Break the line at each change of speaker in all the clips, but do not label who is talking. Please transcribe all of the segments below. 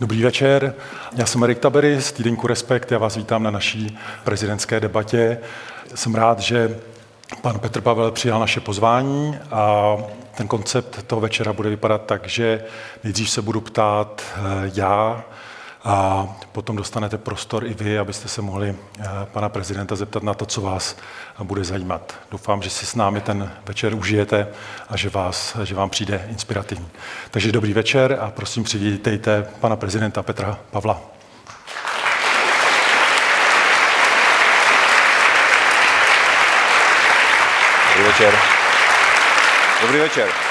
Dobrý večer, já jsem Erik Tabery z týdenku Respekt, já vás vítám na naší prezidentské debatě. Jsem rád, že pan Petr Pavel přijal naše pozvání a ten koncept toho večera bude vypadat tak, že nejdřív se budu ptát eh, já, a potom dostanete prostor i vy, abyste se mohli eh, pana prezidenta zeptat na to, co vás bude zajímat. Doufám, že si s námi ten večer užijete a že, vás, že vám přijde inspirativní. Takže dobrý večer a prosím přivítejte pana prezidenta Petra Pavla.
Dobrý večer. Dobrý večer.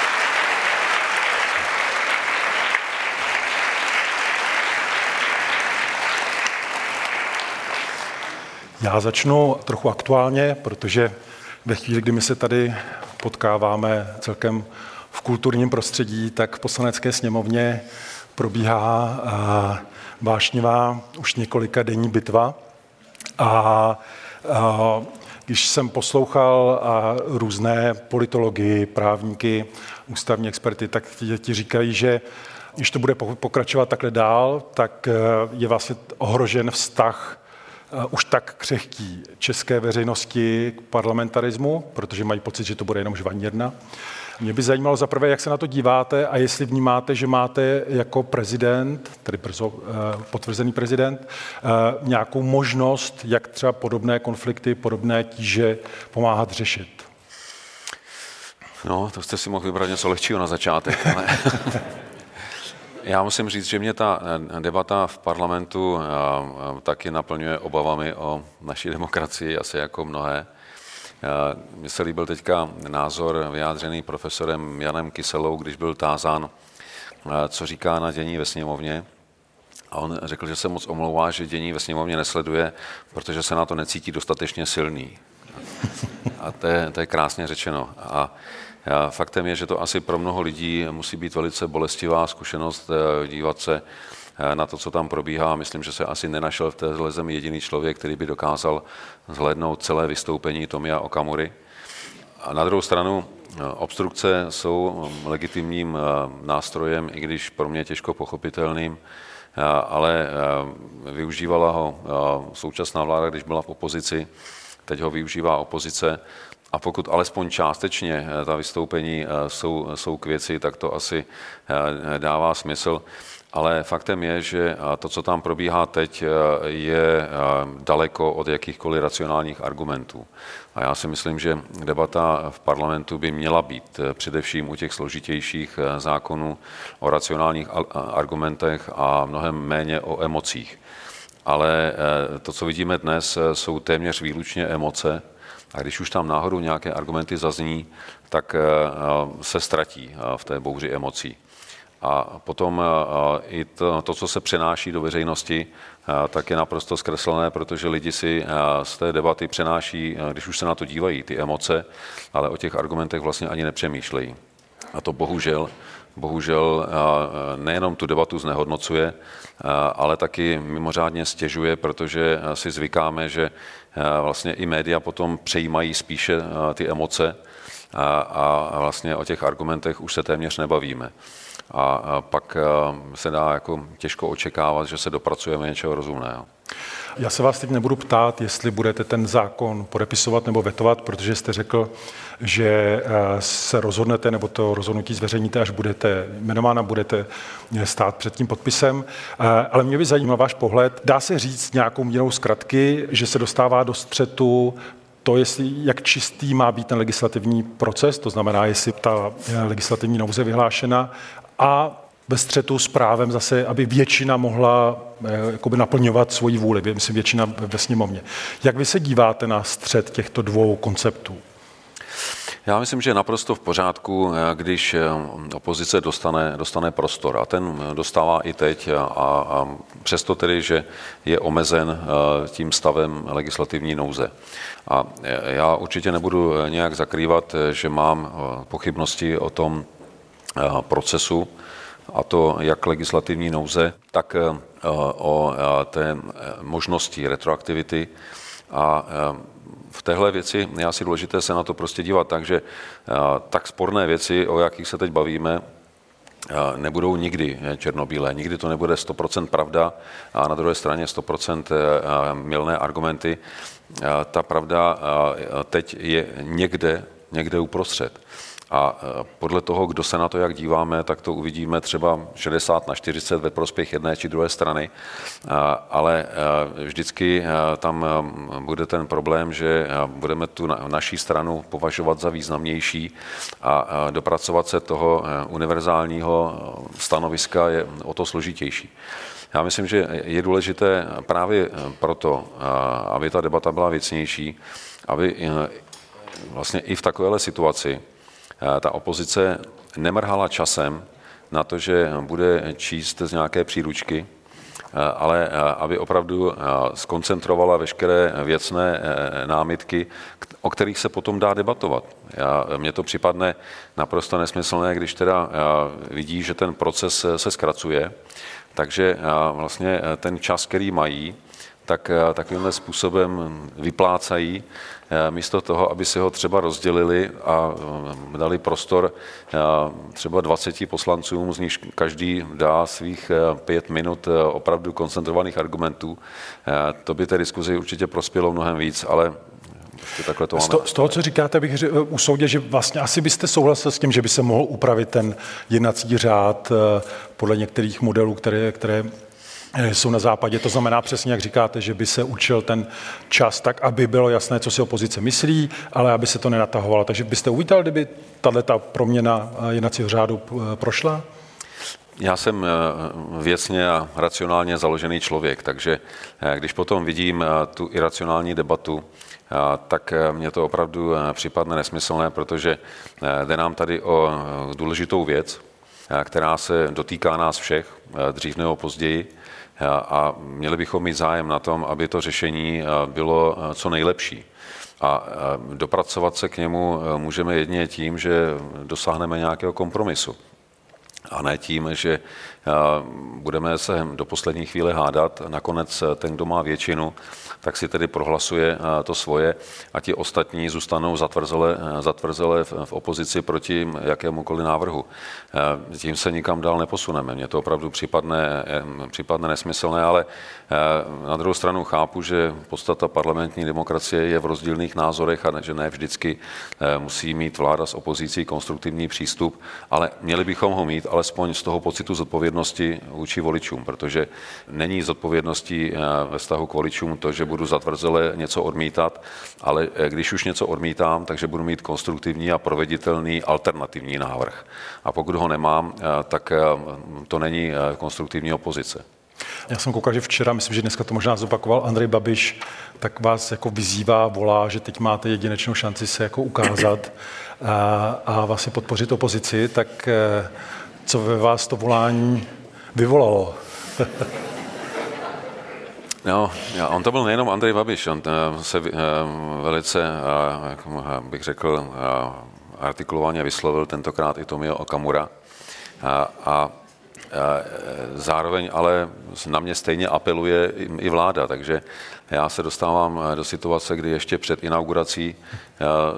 Já začnu trochu aktuálně, protože ve chvíli, kdy my se tady potkáváme celkem v kulturním prostředí, tak v poslanecké sněmovně probíhá vášnivá už několika denní bitva. A, a když jsem poslouchal a různé politology, právníky, ústavní experty, tak ti, říkají, že když to bude pokračovat takhle dál, tak je vlastně ohrožen vztah Eh, už tak křehký české veřejnosti k parlamentarismu, protože mají pocit, že to bude jenom žvanírna. Mě by zajímalo za prvé, jak se na to díváte a jestli vnímáte, že máte jako prezident, tedy brzo eh, potvrzený prezident, eh, nějakou možnost, jak třeba podobné konflikty, podobné tíže pomáhat řešit.
No, to jste si mohl vybrat něco lehčího na začátek. Ale... Já musím říct, že mě ta eh, debata v parlamentu eh, eh, taky naplňuje obavami o naší demokracii, asi jako mnohé. Mně se líbil teďka názor vyjádřený profesorem Janem Kyselou, když byl tázán, co říká na dění ve sněmovně. A on řekl, že se moc omlouvá, že dění ve sněmovně nesleduje, protože se na to necítí dostatečně silný. A to je, to je krásně řečeno. A Faktem je, že to asi pro mnoho lidí musí být velice bolestivá zkušenost eh, dívat se eh, na to, co tam probíhá. Myslím, že se asi nenašel v téhle zemi jediný člověk, který by dokázal zhlédnout celé vystoupení Tomia Okamury. A na druhou stranu, eh, obstrukce jsou legitimním nástrojem, i když pro mě těžko pochopitelným, ale využívala ho současná vláda, když byla v opozici, teď ho využívá opozice a pokud alespoň částečně eh, ta vystoupení eh, jsou, jsou k věci, tak to asi eh, dává smysl. Ale faktem je, že to, co tam probíhá teď, je daleko od jakýchkoliv racionálních argumentů. A já si myslím, že debata v parlamentu by měla být především u těch složitějších zákonů o racionálních argumentech a mnohem méně o emocích. Ale to, co vidíme dnes, jsou téměř výlučně emoce, a když už tam náhodou nějaké argumenty zazní, tak eh, eh, se ztratí eh, v té bouři emocí. A potom i to, to, co se přenáší do veřejnosti, tak je naprosto zkreslené, protože lidi si z té debaty přenáší, když už se na to dívají, ty emoce, ale o těch argumentech vlastně ani nepřemýšlejí. A to bohužel, bohužel nejenom tu debatu znehodnocuje, ale taky mimořádně stěžuje, protože si zvykáme, že vlastně i média potom přejímají spíše ty emoce a, a vlastně o těch argumentech už se téměř nebavíme. A pak se dá jako těžko očekávat, že se dopracujeme něčeho rozumného.
Já se vás teď nebudu ptát, jestli budete ten zákon podepisovat nebo vetovat, protože jste řekl, že eh, se rozhodnete nebo to rozhodnutí zveřejníte, až budete jmenována, budete stát před tím podpisem. Eh, ale mě by zajímal váš pohled. Dá se říct nějakou mírou zkratky, že se dostává do střetu to, jestli, jak čistý má být ten legislativní proces, to znamená, jestli ta eh, legislativní nouze vyhlášena a ve střetu s právem zase, aby většina mohla eh, jakoby naplňovat svoji vůli, myslím většina ve sněmovně. Jak vy se díváte na střed těchto dvou konceptů?
Já myslím, že je naprosto v pořádku, eh, když eh, opozice dostane, dostane prostor. A ten dostává i teď. A, a přesto tedy, že je omezen tím stavem legislativní nouze. A já určitě nebudu nějak zakrývat, že mám pochybnosti o tom procesu, a to jak legislativní nouze, tak eh, o eh, té eh, možnosti retroaktivity. A v téhle věci je asi důležité se na to prostě dívat tak, že tak sporné věci, o jakých se teď bavíme, nebudou nikdy černobílé, nikdy to nebude 100% pravda a na druhé straně 100% milné argumenty. Ta pravda teď je někde, někde uprostřed. A e, podle toho, kdo se na to jak díváme, tak to uvidíme třeba 60 na 40 ve prospěch jedné či druhé strany. Ale e, vždycky e, tam bude ten problém, že budeme tu naší stranu považovat za významnější a dopracovat se toho univerzálního stanoviska je o to složitější. Já myslím, že je důležité právě proto, aby ta debata byla věcnější, aby vlastně i v takovéhle situaci ta opozice nemrhala časem na to, že bude číst z nějaké příručky, ale aby opravdu skoncentrovala veškeré věcné námitky, o kterých se potom dá debatovat. Já, mně to připadne naprosto nesmyslné, když teda vidí, že ten proces se zkracuje, takže vlastně ten čas, který mají, tak takovýmhle způsobem vyplácají místo toho, aby si ho třeba rozdělili a eh, dali prostor eh, třeba 20 poslancům, z nich každý dá svých pět minut opravdu koncentrovaných argumentů. To by té diskuzi určitě prospělo mnohem víc, ale takhle to
z, to, z toho, co říkáte, bych usoudil, že vlastně asi byste souhlasil s tím, že by se mohl upravit ten jednací řád podle některých modelů, které, které Eh, jsou na západě. To znamená přesně, jak říkáte, že by se učil ten čas tak, aby bylo jasné, co si opozice myslí, ale aby se to nenatahovalo. Takže byste uvítal, kdyby tato proměna eh, jednacího řádu eh, prošla?
Já jsem věcně a racionálně založený člověk, takže když potom vidím tu iracionální debatu, tak mě to opravdu připadne nesmyslné, protože jde nám tady o důležitou věc, která se dotýká nás všech, dřív nebo později a měli bychom mít zájem na tom, aby to řešení bylo co nejlepší. A dopracovat se k němu můžeme jedině tím, že dosáhneme nějakého kompromisu. A ne tím, že budeme se do poslední chvíle hádat. Nakonec ten, kdo má většinu, tak si tedy prohlasuje to svoje a ti ostatní zůstanou zatvrzele, zatvrzele v opozici proti jakémukoliv návrhu. Tím se nikam dál neposuneme. Mně to opravdu připadne, připadne nesmyslné, ale na druhou stranu chápu, že podstata parlamentní demokracie je v rozdílných názorech a že ne vždycky musí mít vláda s opozicí konstruktivní přístup, ale měli bychom ho mít alespoň z toho pocitu zodpovědnosti vůči voličům, protože není zodpovědností ve vztahu k voličům to, že budu zatvrzele něco odmítat, ale eh, když už něco odmítám, takže budu mít konstruktivní a proveditelný alternativní návrh. A pokud ho nemám, eh, tak eh, to není konstruktivní opozice.
Já jsem koukal, že včera, myslím, že dneska to možná zopakoval Andrej Babiš, tak vás jako vyzývá, volá, že teď máte jedinečnou šanci se jako ukázat a, a vlastně podpořit opozici, tak co ve vás to volání vyvolalo?
No, on to byl nejenom Andrej Babiš, on eh, se eh, velice, eh, jak bych řekl, artikulovaně vyslovil tentokrát i Tomio Okamura. A, a zároveň ale na mě stejně apeluje i vláda, takže já se dostávám do situace, kdy ještě před inaugurací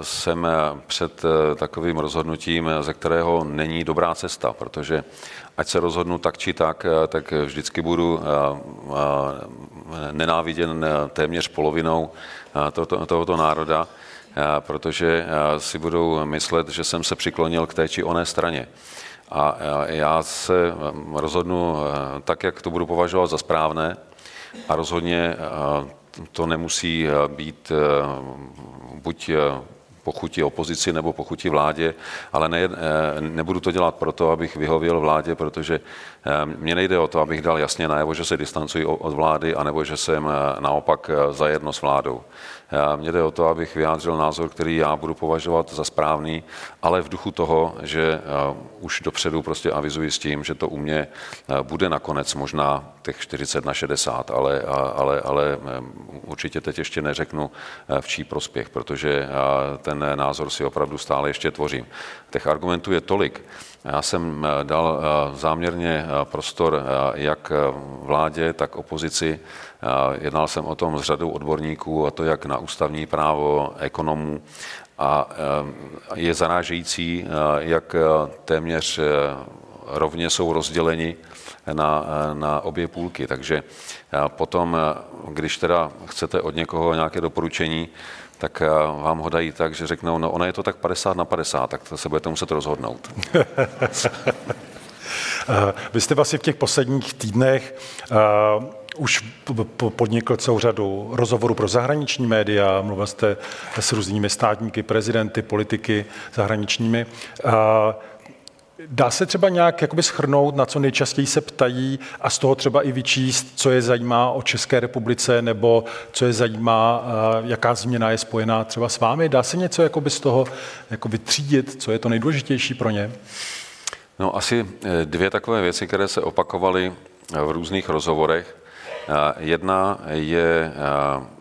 jsem před takovým rozhodnutím, ze kterého není dobrá cesta, protože ať se rozhodnu tak či tak, tak vždycky budu nenáviděn téměř polovinou tohoto, tohoto národa, protože si budou myslet, že jsem se přiklonil k té či oné straně. A já se rozhodnu tak, jak to budu považovat za správné a rozhodně to nemusí být buď pochutí opozici nebo pochutí vládě, ale ne, nebudu to dělat proto, abych vyhověl vládě, protože mně nejde o to, abych dal jasně najevo, že se distancuji od vlády, anebo že jsem naopak zajedno s vládou. Mně jde o to, abych vyjádřil názor, který já budu považovat za správný, ale v duchu toho, že už dopředu prostě avizuji s tím, že to u mě bude nakonec možná těch 40 na 60, ale, ale, ale určitě teď ještě neřeknu v čí prospěch, protože ten názor si opravdu stále ještě tvořím. Těch argumentů je tolik. Já jsem dal záměrně prostor jak vládě, tak opozici, Jednal jsem o tom s řadou odborníků, a to jak na ústavní právo, ekonomů. A je zarážející, jak téměř rovně jsou rozděleni na, na obě půlky. Takže potom, když teda chcete od někoho nějaké doporučení, tak vám ho dají tak, že řeknou, no ono je to tak 50 na 50, tak to se budete muset rozhodnout.
Vy jste vlastně v těch posledních týdnech uh, už podnikl celou řadu rozhovorů pro zahraniční média, mluvil jste s různými státníky, prezidenty, politiky zahraničními. Dá se třeba nějak jakoby schrnout, na co nejčastěji se ptají a z toho třeba i vyčíst, co je zajímá o České republice nebo co je zajímá, jaká změna je spojená třeba s vámi? Dá se něco jakoby z toho jako vytřídit, co je to nejdůležitější pro ně?
No asi eh, dvě takové věci, které se opakovaly v různých rozhovorech. Jedna je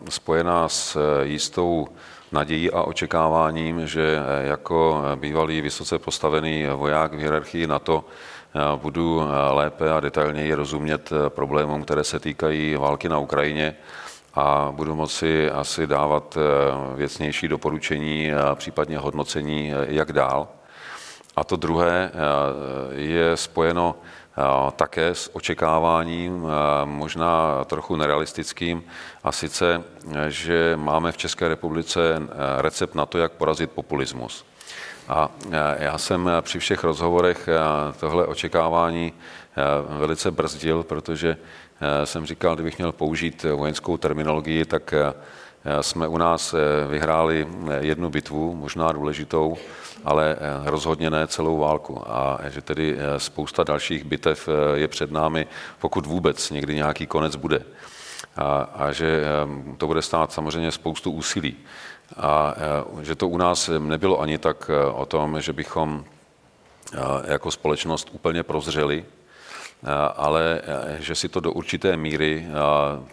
spojená s jistou nadějí a očekáváním, že jako bývalý vysoce postavený voják v hierarchii NATO budu lépe a detailněji rozumět problémům, které se týkají války na Ukrajině a budu moci asi dávat věcnější doporučení a případně hodnocení, jak dál. A to druhé je spojeno také s očekáváním, možná trochu nerealistickým, a sice, že máme v České republice recept na to, jak porazit populismus. A já jsem při všech rozhovorech tohle očekávání velice brzdil, protože jsem říkal, kdybych měl použít vojenskou terminologii, tak jsme u nás vyhráli jednu bitvu, možná důležitou, ale eh, rozhodně ne celou válku. A že tedy eh, spousta dalších bitev eh, je před námi, pokud vůbec někdy nějaký konec bude. A, a že to bude stát samozřejmě spoustu úsilí. A že to u nás nebylo ani tak o tom, že bychom jako společnost úplně prozřeli, ale že si to do určité míry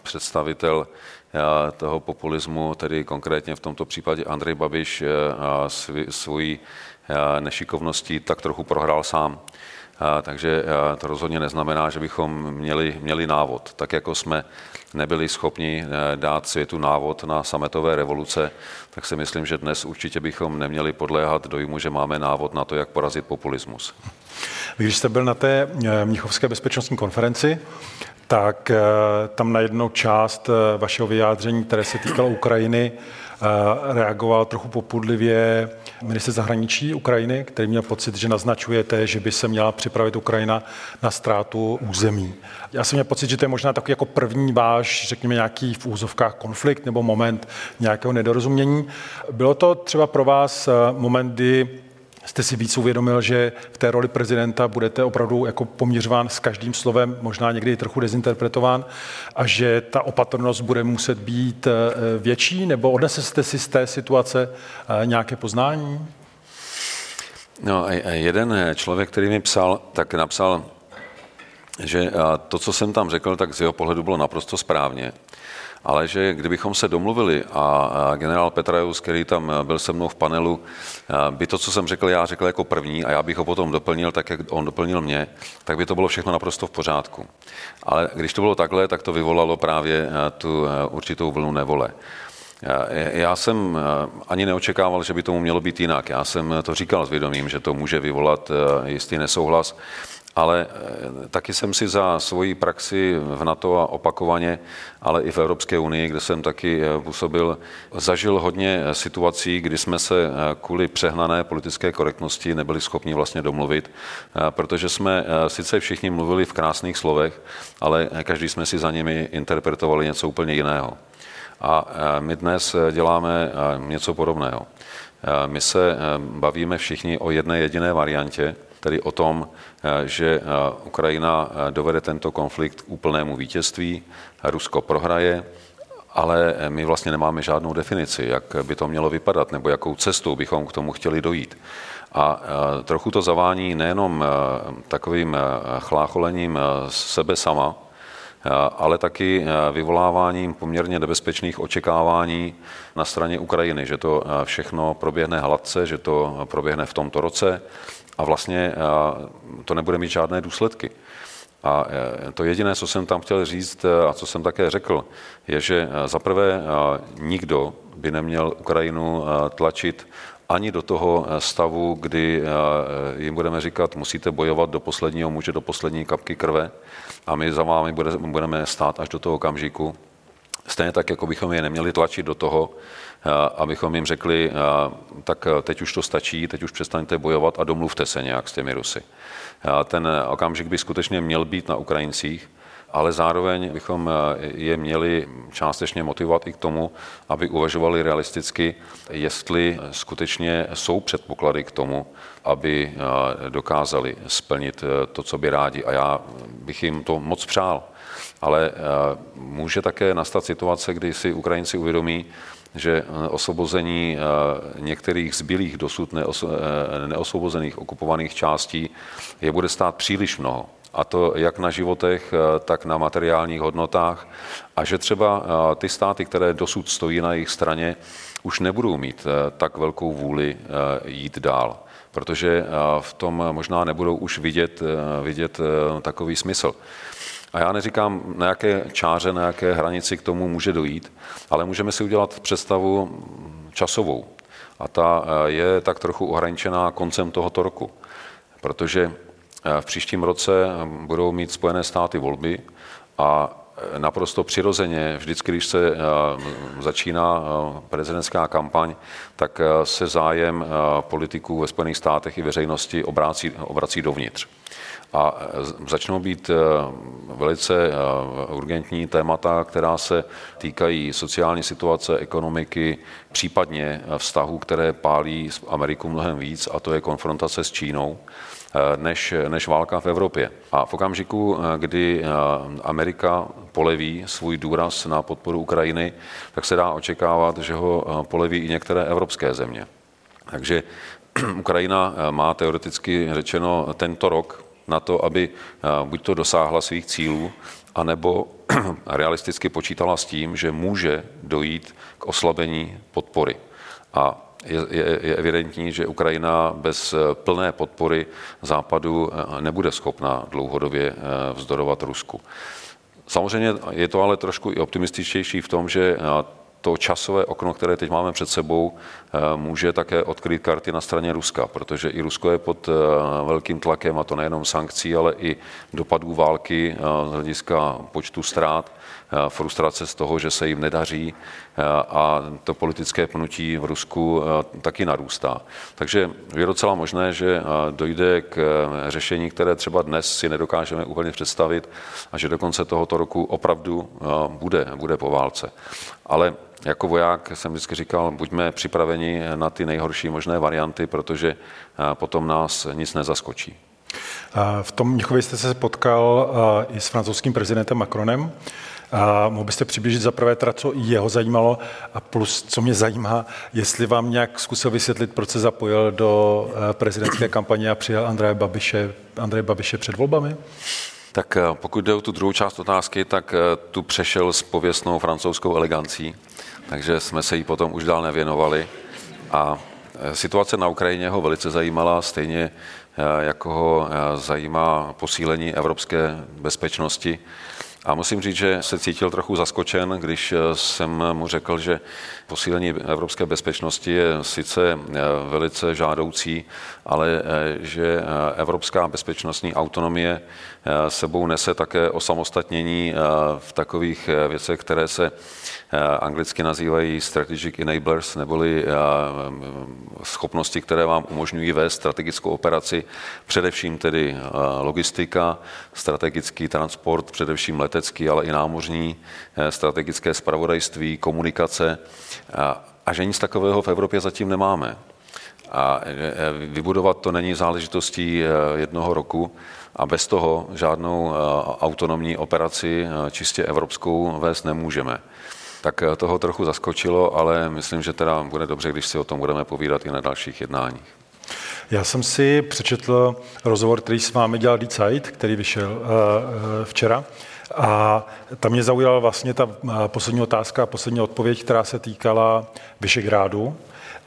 představitel toho populismu, tedy konkrétně v tomto případě Andrej Babiš svojí nešikovností tak trochu prohrál sám. Takže to rozhodně neznamená, že bychom měli, měli návod. Tak jako jsme nebyli schopni dát světu návod na sametové revoluce, tak si myslím, že dnes určitě bychom neměli podléhat dojmu, že máme návod na to, jak porazit populismus.
Když jste byl na té eh, Mnichovské bezpečnostní konferenci, tak eh, tam na jednu část eh, vašeho vyjádření, které se týkalo Ukrajiny, reagoval trochu popudlivě minister zahraničí Ukrajiny, který měl pocit, že naznačujete, že by se měla připravit Ukrajina na ztrátu území. Já jsem měl pocit, že to je možná takový jako první váš, řekněme, nějaký v úzovkách konflikt nebo moment nějakého nedorozumění. Bylo to třeba pro vás moment, kdy jste si víc uvědomil, že v té roli prezidenta budete opravdu jako poměřován s každým slovem, možná někdy trochu dezinterpretován a že ta opatrnost bude muset být eh, větší, nebo odnesete jste si z té situace eh, nějaké poznání?
No, jeden člověk, který mi psal, tak napsal, že to, co jsem tam řekl, tak z jeho pohledu bylo naprosto správně ale že kdybychom se domluvili a generál Petrajus, který tam byl se mnou v panelu, by to, co jsem řekl, já řekl jako první a já bych ho potom doplnil, tak jak on doplnil mě, tak by to bylo všechno naprosto v pořádku. Ale když to bylo takhle, tak to vyvolalo právě tu určitou vlnu nevole. Já jsem ani neočekával, že by tomu mělo být jinak. Já jsem to říkal s vědomím, že to může vyvolat jistý nesouhlas ale eh, taky jsem si za svoji praxi v NATO a opakovaně, ale i v Evropské unii, kde jsem taky eh, působil, zažil hodně eh, situací, kdy jsme se kvůli přehnané politické korektnosti nebyli schopni vlastně domluvit, protože jsme sice všichni mluvili v krásných slovech, ale každý jsme si za nimi interpretovali něco úplně jiného. A my dnes děláme něco podobného. My se bavíme všichni o jedné jediné variantě, tedy o tom, eh, že eh, Ukrajina eh, dovede tento konflikt k úplnému vítězství, Rusko prohraje, ale my vlastně nemáme žádnou definici, jak by to mělo vypadat, nebo jakou cestou bychom k tomu chtěli dojít. A trochu to zavání nejenom takovým chlácholením sebe sama, ale taky vyvoláváním poměrně nebezpečných očekávání na straně Ukrajiny, že to všechno proběhne hladce, že to proběhne v tomto roce, a vlastně to nebude mít žádné důsledky. A e, to jediné, co jsem tam chtěl říct e, a co jsem také řekl, je, že zaprvé nikdo by neměl Ukrajinu tlačit ani do toho stavu, kdy jim budeme říkat, musíte bojovat do posledního muže, do poslední kapky krve a my za vámi budeme stát až do toho okamžiku. Stejně tak, jako bychom je neměli tlačit do toho, abychom jim řekli, tak teď už to stačí, teď už přestaňte bojovat a domluvte se nějak s těmi Rusy. Ten okamžik by skutečně měl být na Ukrajincích, ale zároveň bychom je měli částečně motivovat i k tomu, aby uvažovali realisticky, jestli skutečně jsou předpoklady k tomu, aby dokázali splnit to, co by rádi. A já bych jim to moc přál. Ale může také nastat situace, kdy si Ukrajinci uvědomí, že osvobození některých zbylých dosud neosvobozených okupovaných částí je bude stát příliš mnoho a to jak na životech, eh, tak na materiálních hodnotách. A že třeba eh, ty státy, které dosud stojí na jejich straně, už nebudou mít eh, tak velkou vůli jít dál, protože v tom možná nebudou už vidět, vidět takový smysl. A já neříkám, na jaké čáře, na jaké hranici k tomu může dojít, ale můžeme si udělat představu časovou. A ta je tak trochu ohraničená koncem tohoto roku, protože v příštím roce budou mít Spojené státy volby a naprosto přirozeně, vždycky, když se začíná prezidentská kampaň, tak se zájem politiků ve Spojených státech i veřejnosti obrací, obrací dovnitř. A začnou být velice urgentní témata, která se týkají sociální situace, ekonomiky, případně vztahů, které pálí Ameriku mnohem víc, a to je konfrontace s Čínou. Než, než válka v Evropě. A v okamžiku, kdy Amerika poleví svůj důraz na podporu Ukrajiny, tak se dá očekávat, že ho poleví i některé evropské země. Takže Ukrajina má teoreticky řečeno tento rok na to, aby buď to dosáhla svých cílů, anebo realisticky počítala s tím, že může dojít k oslabení podpory. A je, je, je evidentní, že Ukrajina bez eh, plné podpory Západu eh, nebude schopna dlouhodobě eh, vzdorovat Rusku. Samozřejmě je to ale trošku i optimističtější v tom, že to časové okno, které teď máme před sebou, může také odkryt karty na straně Ruska, protože i Rusko je pod velkým tlakem, a to nejenom sankcí, ale i dopadů války z hlediska počtu ztrát. Eh, frustrace z toho, že se jim nedaří eh, a to politické pnutí v Rusku eh, taky narůstá. Takže je docela možné, že dojde k řešení, které třeba dnes si nedokážeme úplně představit a že do konce tohoto roku opravdu bude, bude po válce. Ale jako voják jsem vždycky říkal, buďme připraveni na ty nejhorší možné varianty, protože potom nás nic nezaskočí.
V tom Mnichově jste se potkal i s francouzským prezidentem Macronem. A mohl byste přiblížit za prvé teda, co jeho zajímalo a plus, co mě zajímá, jestli vám nějak zkusil vysvětlit, proč se zapojil do eh, prezidentské kampaně a přijal Andreje Babiše, Andreje Babiše před volbami?
Tak eh, pokud jde o tu druhou část otázky, tak eh, tu přešel s pověstnou francouzskou elegancí, takže jsme se jí potom už dál nevěnovali. A situace na Ukrajině ho velice zajímala, stejně jako ho zajímá posílení evropské bezpečnosti. A musím říct, že se cítil trochu zaskočen, když eh, jsem mu řekl, že posílení evropské bezpečnosti je sice eh, velice žádoucí, ale eh, že evropská bezpečnostní autonomie sebou nese také osamostatnění v takových věcech, které se anglicky nazývají strategic enablers, neboli schopnosti, které vám umožňují vést strategickou operaci, především tedy logistika, strategický transport, především letecký, ale i námořní, strategické spravodajství, komunikace a že nic takového v Evropě zatím nemáme. A vybudovat to není záležitostí jednoho roku a bez toho žádnou autonomní operaci čistě evropskou vést nemůžeme tak toho trochu zaskočilo, ale myslím, že teda bude dobře, když si o tom budeme povídat i na dalších jednáních.
Já jsem si přečetl rozhovor, který s vámi dělal Die který vyšel včera. A tam mě zaujala vlastně ta poslední otázka, poslední odpověď, která se týkala Vyšegrádu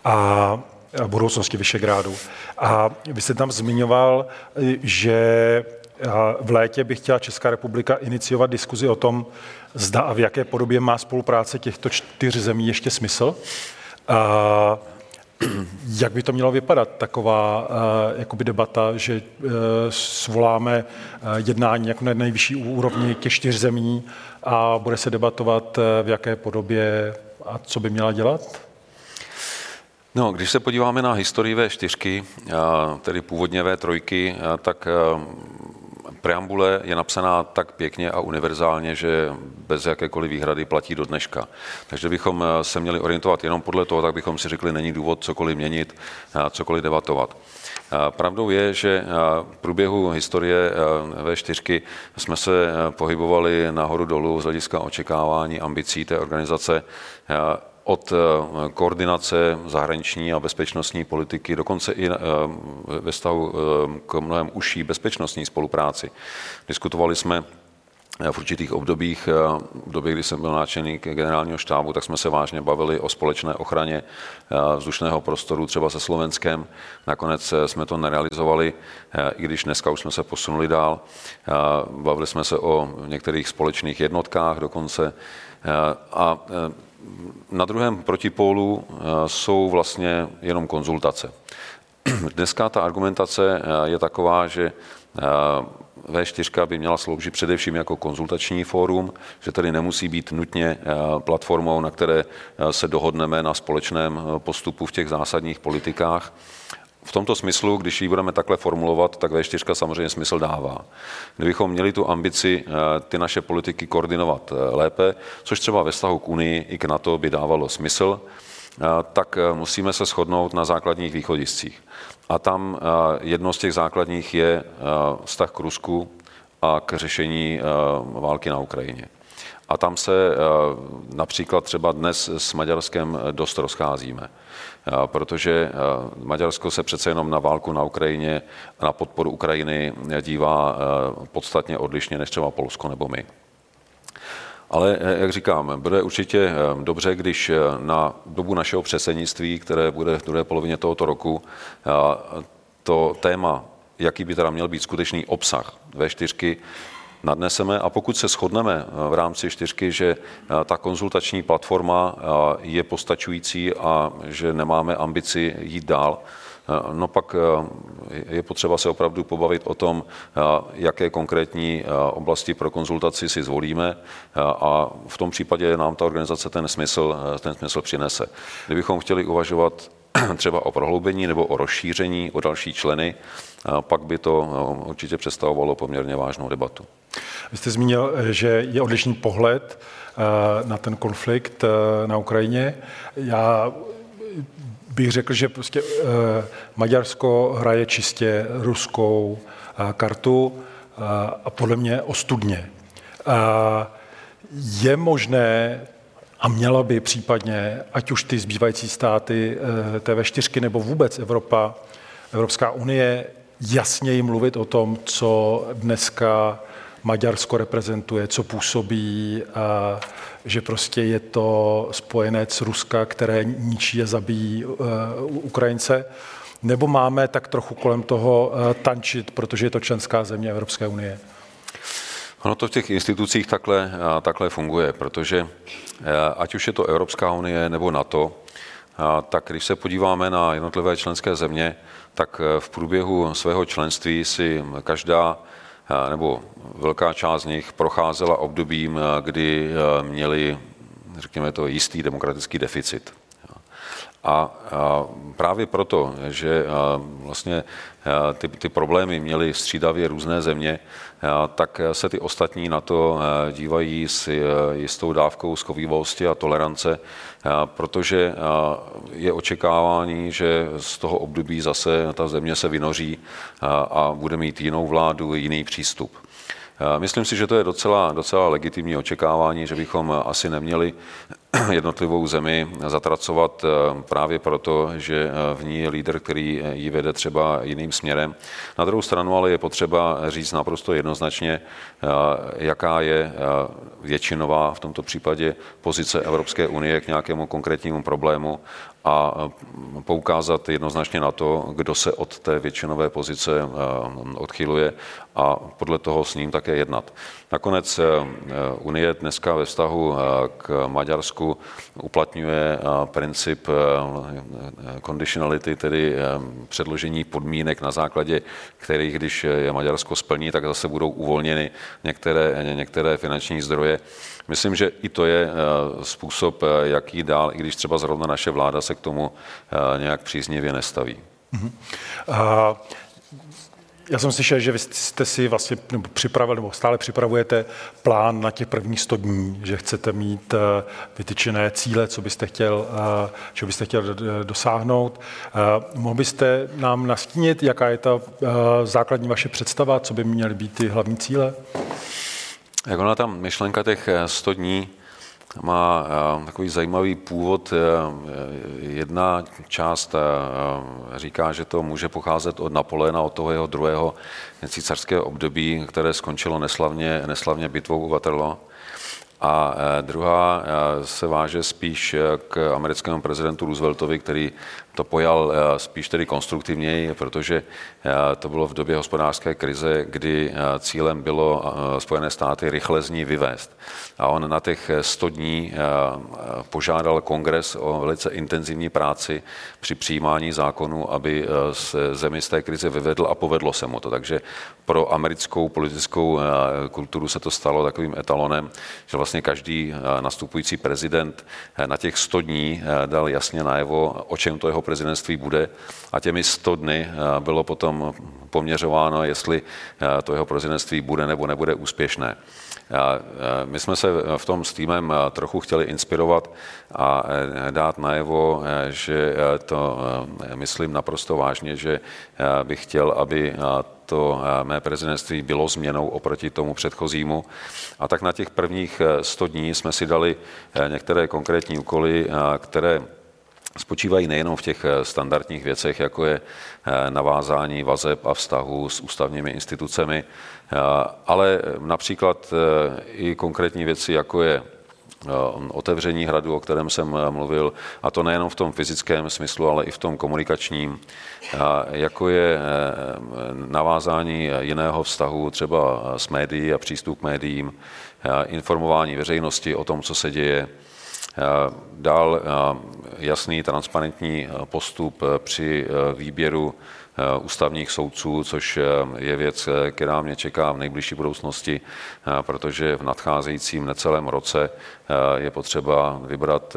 a budoucnosti Vyšegrádu. A vy jste tam zmiňoval, že v létě by chtěla Česká republika iniciovat diskuzi o tom, zda a v jaké podobě má spolupráce těchto čtyř zemí ještě smysl. A Jak by to mělo vypadat, taková jakoby debata, že svoláme jednání jako na nejvyšší úrovni těch čtyř zemí a bude se debatovat v jaké podobě a co by měla dělat?
No, když se podíváme na historii V4, tedy původně V3, tak preambule je napsaná tak pěkně a univerzálně, že bez jakékoliv výhrady platí do dneška. Takže bychom se měli orientovat jenom podle toho, tak bychom si řekli, není důvod cokoliv měnit, cokoliv debatovat. Pravdou je, že v průběhu historie V4 jsme se pohybovali nahoru dolů z hlediska očekávání ambicí té organizace od eh, koordinace zahraniční a bezpečnostní politiky, dokonce i eh, ve vztahu eh, k mnohem užší bezpečnostní spolupráci. Diskutovali jsme v určitých obdobích, v době, kdy jsem byl náčelník generálního štábu, tak jsme se vážně bavili o společné ochraně vzdušného prostoru třeba se Slovenskem. Nakonec jsme to nerealizovali, i když dneska už jsme se posunuli dál. Bavili jsme se o některých společných jednotkách dokonce. A na druhém protipólu eh, jsou vlastně jenom konzultace. Dneska ta argumentace eh, je taková, že eh, V4 by měla sloužit především jako konzultační fórum, že tedy nemusí být nutně platformou, na které se dohodneme na společném postupu v těch zásadních politikách, v tomto smyslu, když ji budeme takhle formulovat, tak V4 samozřejmě smysl dává. Kdybychom měli tu ambici eh, ty naše politiky koordinovat eh, lépe, což třeba ve vztahu k Unii i k NATO by dávalo smysl, eh, tak musíme se shodnout na základních východiscích. A tam jedno z těch základních je vztah k Rusku a k řešení války na Ukrajině. A tam se například třeba dnes s Maďarskem dost rozcházíme protože Maďarsko se přece jenom na válku na Ukrajině a na podporu Ukrajiny dívá podstatně odlišně než třeba Polsko nebo my. Ale, jak říkám, bude určitě dobře, když na dobu našeho předsednictví, které bude v druhé polovině tohoto roku, to téma, jaký by teda měl být skutečný obsah V4, nadneseme a pokud se shodneme eh, v rámci čtyřky, že eh, ta konzultační platforma eh, je postačující a že nemáme ambici jít dál, No pak je potřeba se opravdu pobavit o tom, jaké konkrétní oblasti pro konzultaci si zvolíme a v tom případě nám ta organizace ten smysl, ten smysl přinese. Kdybychom chtěli uvažovat třeba o prohloubení nebo o rozšíření o další členy, pak by to určitě představovalo poměrně vážnou debatu.
Vy jste zmínil, že je odlišný pohled eh, na ten konflikt eh, na Ukrajině. Já bych řekl, že prostě eh, Maďarsko hraje čistě ruskou kartu a podle mě ostudně. Je možné a měla by případně, ať už ty zbývající státy TV4 nebo vůbec Evropa, Evropská unie, jasněji mluvit o tom, co dneska Maďarsko reprezentuje, co působí, a že prostě je to spojenec Ruska, které ničí a zabíjí uh, Ukrajince, nebo máme tak trochu kolem toho uh, tančit, protože je to členská země Evropské unie?
Ono to v těch institucích takhle, takhle funguje, protože ať už je to Evropská unie nebo NATO, tak když se podíváme na jednotlivé členské země, tak v průběhu svého členství si každá nebo velká část z nich procházela obdobím, kdy měli, řekněme to, jistý demokratický deficit. A právě proto, že vlastně ty, ty problémy měly střídavě různé země, tak se ty ostatní na to dívají s jistou dávkou schovývavosti a tolerance, protože je očekávání, že z toho období zase ta země se vynoří a bude mít jinou vládu, jiný přístup. Myslím si, že to je docela, docela legitimní očekávání, že bychom asi neměli jednotlivou zemi zatracovat eh, právě proto, že eh, v ní je lídr, který ji vede třeba jiným směrem. Na druhou stranu ale je potřeba říct naprosto jednoznačně, eh, jaká je většinová v tomto případě pozice Evropské unie k nějakému konkrétnímu problému a poukázat jednoznačně na to, kdo se od té většinové pozice odchyluje a podle toho s ním také jednat. Nakonec Unie dneska ve vztahu k Maďarsku uplatňuje princip conditionality, tedy předložení podmínek, na základě kterých, když je Maďarsko splní, tak zase budou uvolněny některé, některé finanční zdroje. Myslím, že i to je způsob, jaký dál, i když třeba zrovna naše vláda se k tomu nějak příznivě nestaví. Uh-huh. Uh...
Já jsem slyšel, že vy jste si vlastně nebo připravili, nebo stále připravujete plán na těch prvních 100 dní, že chcete mít eh, vytyčené cíle, co byste chtěl, eh, co byste chtěl dosáhnout. Eh, mohl byste nám nastínit, jaká je ta základní vaše představa, co by měly být ty hlavní cíle?
Jak ona tam myšlenka těch 100 dní, má eh, takový zajímavý původ. Eh, jedna část eh, říká, že to může pocházet od Napoleona, od toho jeho druhého císařského období, které skončilo neslavně, neslavně bitvou u Waterloo. A druhá se váže spíš k americkému prezidentu Rooseveltovi, který to pojal eh, spíš tedy konstruktivněji, protože eh, to bylo v době hospodářské krize, kdy eh, cílem bylo Spojené státy rychle z ní vyvést. A on na těch 100 dní požádal kongres o velice intenzivní práci při přijímání zákonů, aby se zemi z té krize vyvedl a povedlo se mu to. Takže pro americkou politickou kulturu se to stalo takovým etalonem, že vlastně každý nastupující prezident na těch 100 dní dal jasně najevo, o čem to jeho prezidentství bude a těmi 100 dny eh, bylo potom poměřováno, jestli eh, to jeho prezidentství bude nebo nebude úspěšné. Eh, my jsme se v tom s týmem trochu chtěli inspirovat a dát najevo, že to myslím naprosto vážně, že bych chtěl, aby to mé prezidentství bylo změnou oproti tomu předchozímu. A tak na těch prvních 100 dní jsme si dali některé konkrétní úkoly, které spočívají nejenom v těch eh, standardních věcech, jako je eh, navázání vazeb a vztahu s ústavními institucemi, eh, ale například i konkrétní věci, jako je otevření hradu, o kterém jsem mluvil, a to nejenom v tom fyzickém smyslu, ale i v tom komunikačním, jako je navázání jiného vztahu třeba s médií a přístup k médiím, informování veřejnosti o tom, co se děje, Dál jasný, transparentní postup při výběru ústavních soudců, což je věc, která mě čeká v nejbližší budoucnosti, protože v nadcházejícím necelém roce je potřeba vybrat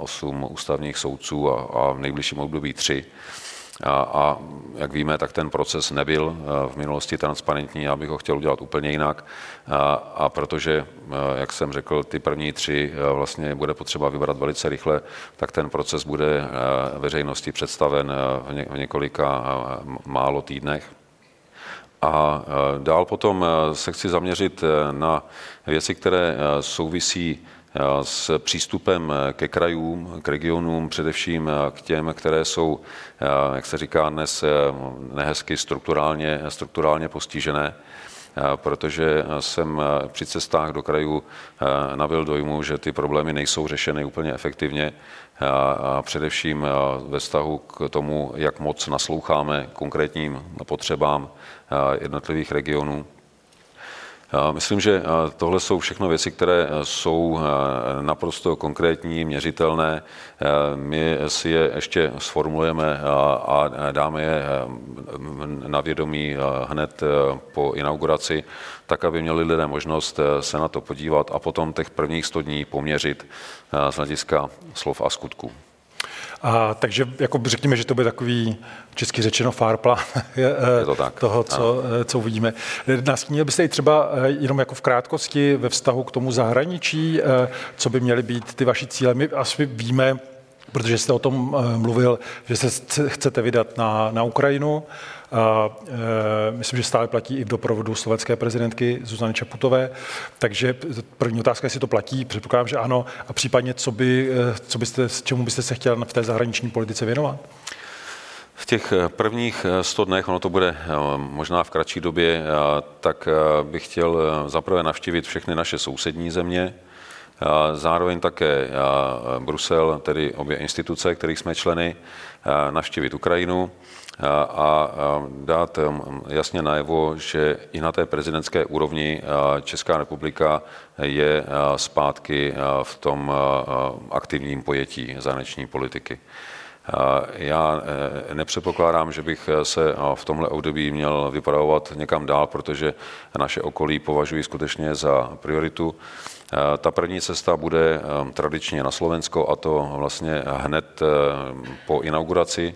osm ústavních soudců a v nejbližším období tři. A, a jak víme, tak ten proces nebyl eh, v minulosti transparentní, já bych ho chtěl udělat úplně jinak. A, a protože, eh, jak jsem řekl, ty první tři eh, vlastně bude potřeba vybrat velice rychle, tak ten proces bude veřejnosti představen v několika málo týdnech. A dál potom se chci zaměřit na věci, které souvisí s přístupem ke krajům, k regionům, především k těm, které jsou, jak se říká dnes, nehezky strukturálně, strukturálně postižené protože jsem při cestách do krajů nabil dojmu, že ty problémy nejsou řešeny úplně efektivně a především ve vztahu k tomu, jak moc nasloucháme konkrétním potřebám jednotlivých regionů. Myslím, že tohle jsou všechno věci, které jsou naprosto konkrétní, měřitelné. My si je ještě sformulujeme a dáme je na vědomí hned po inauguraci, tak, aby měli lidé možnost se na to podívat a potom těch prvních 100 dní poměřit z hlediska slov a skutků.
A, takže jako řekněme, že to bude takový česky řečeno plán
je to tak.
toho, co, co uvidíme. Nastínil byste i třeba eh, jenom jako v krátkosti ve vztahu k tomu zahraničí, eh, co by měly být ty vaši cíle. My asi víme, protože jste o tom eh, mluvil, že se chcete vydat na, na Ukrajinu. A, e, myslím, že stále platí i v doprovodu slovenské prezidentky Zuzany Čaputové. Takže první otázka, jestli to platí, předpokládám, že ano. A případně, co, by, co byste, čemu byste se chtěl v té zahraniční politice věnovat?
V těch prvních 100 dnech, ono to bude možná v kratší době, tak bych chtěl zaprvé navštívit všechny naše sousední země, Zároveň také Brusel, tedy obě instituce, kterých jsme členy, navštívit Ukrajinu a dát jasně najevo, že i na té prezidentské úrovni Česká republika je zpátky v tom aktivním pojetí zahraniční politiky. Já e, nepředpokládám, že bych se v tomhle období měl vypravovat někam dál, protože naše okolí považují skutečně za prioritu. Ta první cesta bude tradičně na Slovensko a to vlastně hned e, po inauguraci.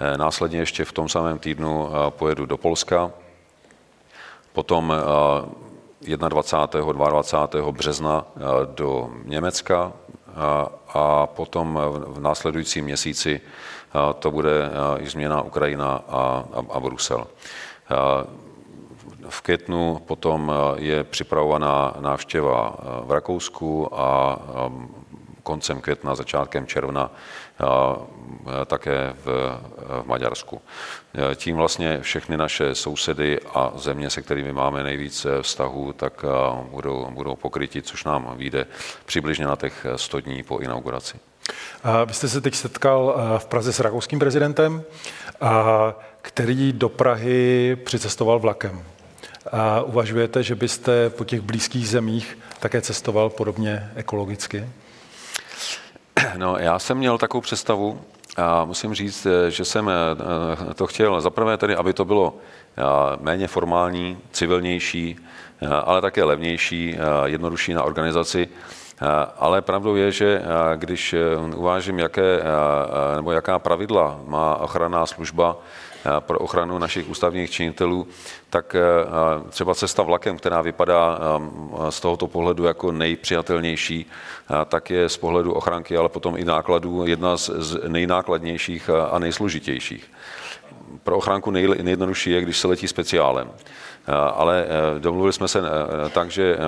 E, následně ještě v tom samém týdnu pojedu do Polska. Potom 21. 22. března do Německa a potom v následujícím měsíci to bude i změna Ukrajina a, a, a Brusel. V květnu potom je připravovaná návštěva v Rakousku a koncem května, začátkem června také v, v Maďarsku. Tím vlastně všechny naše sousedy a země, se kterými máme nejvíce vztahů, tak budou, budou pokryti, což nám vyjde přibližně na těch 100 dní po inauguraci.
Vy jste se teď setkal v Praze s rakouským prezidentem, který do Prahy přicestoval vlakem. A uvažujete, že byste po těch blízkých zemích také cestoval podobně ekologicky?
No, já jsem měl takovou představu a musím říct, že jsem eh, to chtěl zaprvé tedy, aby to bylo eh, méně formální, civilnější, eh, ale také levnější, jednodušší na organizaci. Ale pravdou je, že když uvážím, jaké, nebo jaká pravidla má ochranná služba pro ochranu našich ústavních činitelů, tak třeba cesta vlakem, která vypadá z tohoto pohledu jako nejpřijatelnější, tak je z pohledu ochranky, ale potom i nákladů jedna z nejnákladnějších a nejsložitějších. Pro ochranku nejjednodušší je, když se letí speciálem. Ale domluvili jsme se tak, že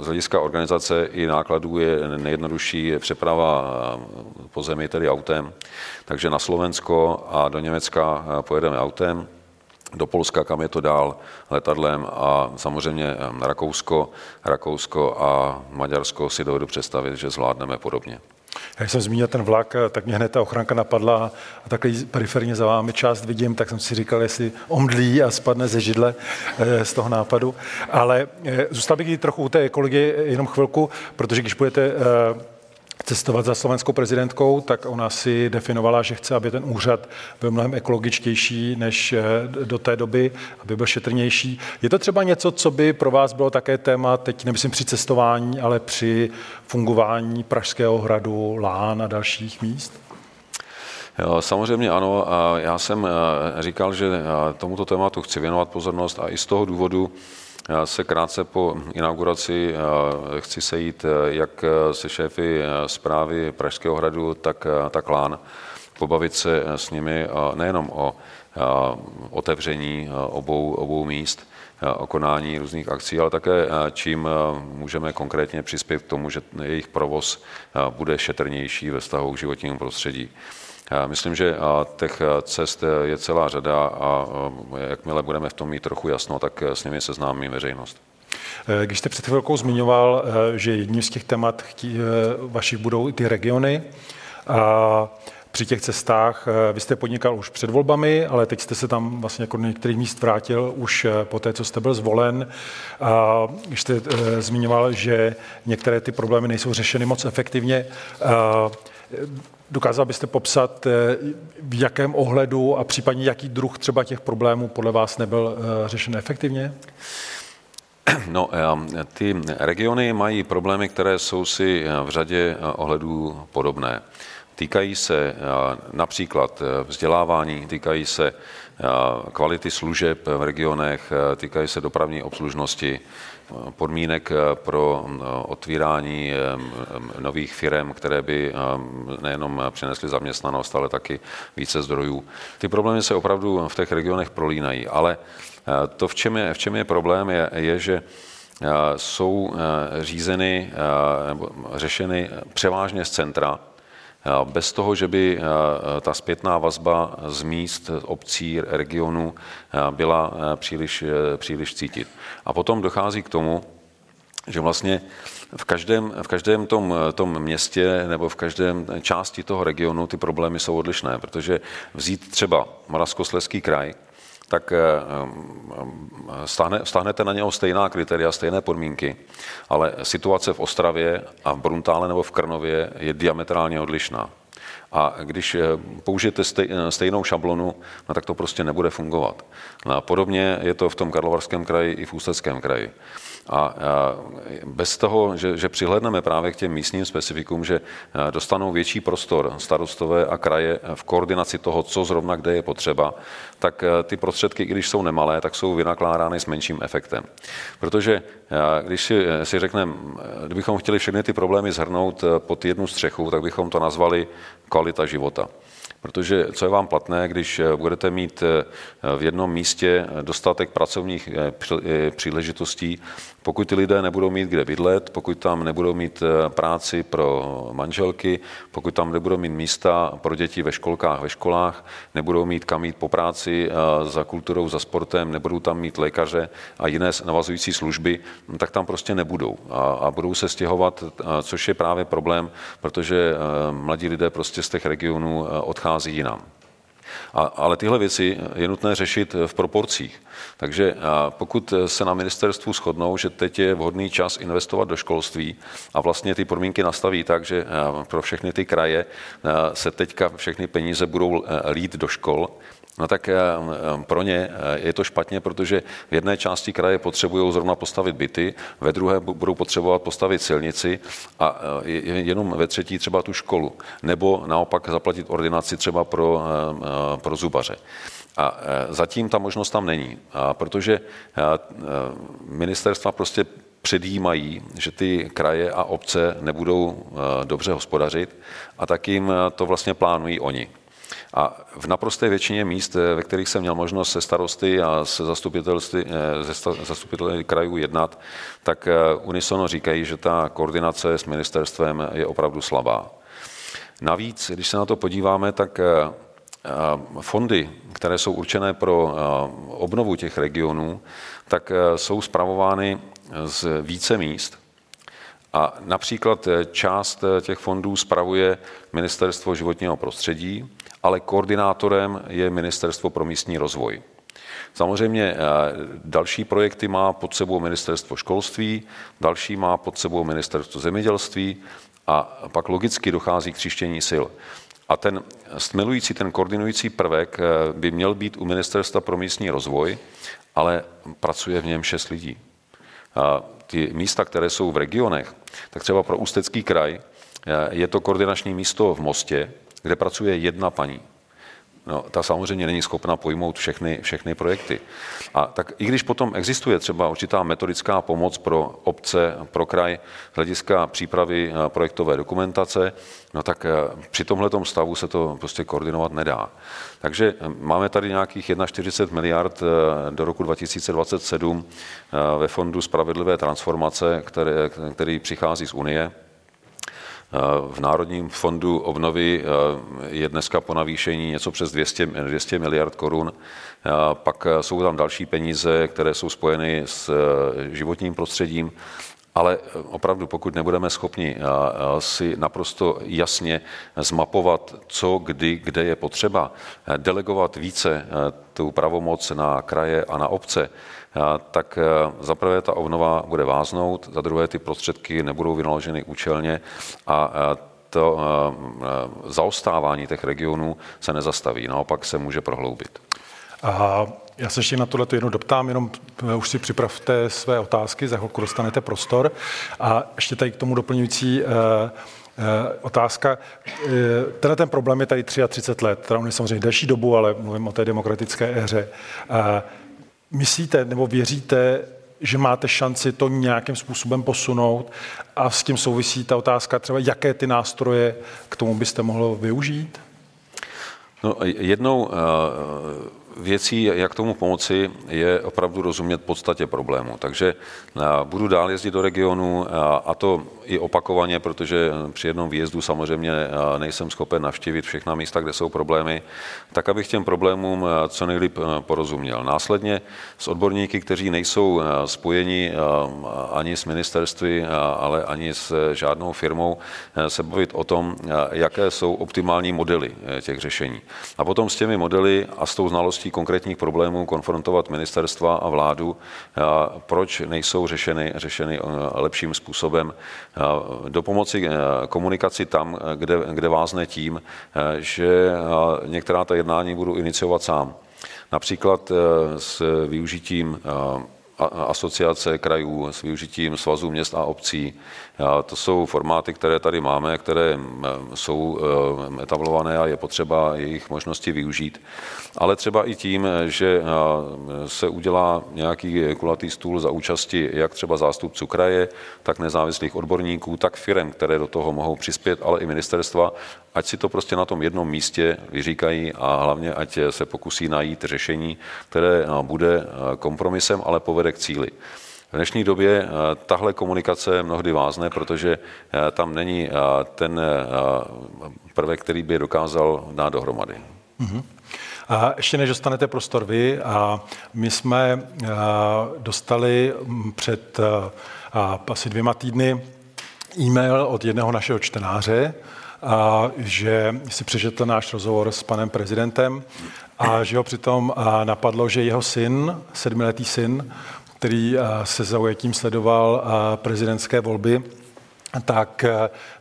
z hlediska organizace i nákladů je nejjednodušší přeprava po zemi, tedy autem. Takže na Slovensko a do Německa pojedeme autem, do Polska, kam je to dál, letadlem a samozřejmě Rakousko, Rakousko a Maďarsko si dovedu představit, že zvládneme podobně.
Jak jsem zmínil ten vlak, tak mě hned ta ochranka napadla a takhle periferně za vámi část vidím, tak jsem si říkal, jestli omdlí a spadne ze židle eh, z toho nápadu. Ale eh, zůstal bych i trochu u té ekologie jenom chvilku, protože když budete eh, cestovat za slovenskou prezidentkou, tak ona si definovala, že chce, aby ten úřad byl mnohem ekologičtější než eh, do té doby, aby byl šetrnější. Je to třeba něco, co by pro vás bylo také téma, teď nemyslím při cestování, ale při fungování Pražského hradu, Lán a dalších míst?
Samozřejmě ano. Já jsem eh, říkal, že eh, tomuto tématu chci věnovat pozornost a i z toho důvodu, se krátce po inauguraci eh, chci sejít eh, jak eh, se šéfy zprávy Pražského hradu, tak, tak Lán, pobavit se s nimi nejenom o otevření obou, obou míst, o konání různých akcí, ale také čím můžeme konkrétně přispět k tomu, že jejich provoz bude šetrnější ve vztahu k životnímu prostředí. Myslím, že těch cest je celá řada a jakmile budeme v tom mít trochu jasno, tak s nimi seznámí veřejnost.
Když jste před chvilkou zmiňoval, že jedním z těch témat vašich budou i ty regiony, a při těch cestách vy jste podnikal už před volbami, ale teď jste se tam vlastně jako do některých míst vrátil už po té, co jste byl zvolen. A když jste zmiňoval, že některé ty problémy nejsou řešeny moc efektivně, Dokázal byste popsat, eh, v jakém ohledu a případně jaký druh třeba těch problémů podle vás nebyl eh, řešen efektivně?
No, eh, ty regiony mají problémy, které jsou si v řadě ohledů podobné. Týkají se například vzdělávání, týkají se kvality služeb v regionech, týkají se dopravní obslužnosti, podmínek pro otvírání nových firm, které by nejenom přinesly zaměstnanost, ale taky více zdrojů. Ty problémy se opravdu v těch regionech prolínají, ale to, v čem je, v čem je problém, je, je že jsou řízeny řešeny převážně z centra, bez toho, že by ta zpětná vazba z míst, obcí, regionů byla příliš, příliš cítit. A potom dochází k tomu, že vlastně v každém, v každém tom, tom městě nebo v každém části toho regionu ty problémy jsou odlišné, protože vzít třeba Moravskoslezský kraj, tak eh, stáhne, stáhnete na něho stejná kritéria, stejné podmínky, ale situace v Ostravě a v Bruntále nebo v Krnově je diametrálně odlišná. A když eh, použijete eh, stejnou šablonu, no tak to prostě nebude fungovat. No a podobně je to v tom Karlovarském kraji i v Ústeckém kraji. A bez toho, že, že přihledneme právě k těm místním specifikům, že dostanou větší prostor starostové a kraje v koordinaci toho, co zrovna kde je potřeba, tak ty prostředky, i když jsou nemalé, tak jsou vynakládány s menším efektem. Protože když si, si řekneme, kdybychom chtěli všechny ty problémy zhrnout pod jednu střechu, tak bychom to nazvali kvalita života. Protože co je vám platné, když eh, budete mít eh, v jednom místě dostatek pracovních příležitostí, pokud ty lidé nebudou mít kde bydlet, pokud tam nebudou mít práci pro manželky, pokud tam nebudou mít místa pro děti ve školkách, ve školách, nebudou mít kam jít po práci za kulturou, za sportem, nebudou tam mít lékaře a jiné navazující služby, no tak tam prostě nebudou. A, a budou se stěhovat, což je právě problém, protože mladí lidé prostě z těch regionů odchází jinam. A, ale tyhle věci je nutné řešit v proporcích. Takže pokud se na ministerstvu shodnou, že teď je vhodný čas investovat do školství a vlastně ty podmínky nastaví tak, že pro všechny ty kraje se teďka všechny peníze budou lít do škol, No tak eh, eh, pro ně eh, je to špatně, protože v jedné části kraje potřebují zrovna postavit byty, ve druhé budou potřebovat postavit silnici a jenom ve třetí třeba tu školu. Nebo naopak zaplatit ordinaci třeba pro, pro zubaře. A zatím ta možnost tam není, protože ministerstva prostě předjímají, že ty kraje a obce nebudou dobře hospodařit a tak jim to vlastně plánují oni. A v naprosté většině míst, eh, ve kterých jsem měl možnost se starosty a se zastupitelství, se eh, zastupiteli krajů jednat, tak eh, unisono říkají, že ta koordinace s ministerstvem je opravdu slabá. Navíc, když se na to podíváme, tak fondy, které jsou určené pro obnovu těch regionů, tak jsou zpravovány z více míst. A například část těch fondů spravuje Ministerstvo životního prostředí, ale koordinátorem je Ministerstvo pro místní rozvoj. Samozřejmě eh, další projekty má pod sebou Ministerstvo školství, další má pod sebou Ministerstvo zemědělství a pak logicky dochází k tříštění sil. A ten stmelující, ten koordinující prvek eh, by měl být u Ministerstva pro místní rozvoj, ale pracuje v něm šest lidí. A ty místa, které jsou v regionech, tak třeba pro Ústecký kraj eh, je to koordinační místo v Mostě, kde pracuje jedna paní. No, ta samozřejmě není schopna pojmout všechny, všechny projekty. A tak i když potom existuje třeba určitá metodická pomoc pro obce, pro kraj hlediska přípravy eh, projektové dokumentace, no tak eh, při tomhle stavu se to prostě koordinovat nedá. Takže eh, máme tady nějakých 41 miliard do roku 2027 ve Fondu spravedlivé transformace, který, který přichází z Unie. V Národním fondu obnovy eh, je dneska po navýšení něco přes 200, 200 miliard korun. Pak jsou tam další peníze, které jsou spojeny s eh, životním prostředím. Ale opravdu, pokud nebudeme schopni eh, si naprosto jasně zmapovat, co, kdy, kde je potřeba, delegovat více tu pravomoc na kraje a na obce, tak za prvé ta obnova bude váznout, za druhé ty prostředky nebudou vynaloženy účelně a to zaostávání těch regionů se nezastaví, naopak se může prohloubit.
A já se ještě na tohle jednou doptám, jenom e, už si připravte své otázky, za chvilku dostanete prostor. A ještě tady k tomu doplňující otázka. Tenhle ten problém je tady 33 let, teda on je samozřejmě delší dobu, ale mluvím o té demokratické éře. Myslíte nebo věříte, že máte šanci to nějakým způsobem posunout a s tím souvisí ta otázka třeba, jaké ty nástroje k tomu byste mohl využít?
No, jednou, věcí, jak tomu pomoci, je opravdu rozumět podstatě problému. Takže budu dál jezdit do regionu a to i opakovaně, protože při jednom výjezdu samozřejmě nejsem schopen navštívit všechna místa, kde jsou problémy, tak abych těm problémům co nejlíp porozuměl. Následně s odborníky, kteří nejsou spojeni ani s ministerstvy, ale ani s žádnou firmou, se bavit o tom, jaké jsou optimální modely těch řešení. A potom s těmi modely a s tou znalostí konkrétních problémů konfrontovat ministerstva a vládu, proč nejsou řešeny, řešeny lepším způsobem do pomoci eh, komunikaci tam, kde, kde vázne tím, eh, že některá ta jednání budu iniciovat sám. Například s využitím asociace krajů s využitím svazu měst a obcí. To jsou formáty, které tady máme, které jsou etablované a je potřeba jejich možnosti využít. Ale třeba i tím, že se udělá nějaký kulatý stůl za účasti jak třeba zástupců kraje, tak nezávislých odborníků, tak firm, které do toho mohou přispět, ale i ministerstva, ať si to prostě na tom jednom místě vyříkají a hlavně ať se pokusí najít řešení, které bude kompromisem, ale povede k cíli. V dnešní době eh, tahle komunikace mnohdy vázne, protože eh, tam není eh, ten prvek, který by dokázal dát dohromady. Mm-hmm.
A ještě než dostanete prostor vy, a my jsme dostali mm, před asi dvěma týdny e-mail od jedného našeho čtenáře, a že si přečetl náš rozhovor s panem prezidentem a že ho přitom napadlo, že jeho syn, sedmiletý syn, který se zaujetím sledoval prezidentské volby, tak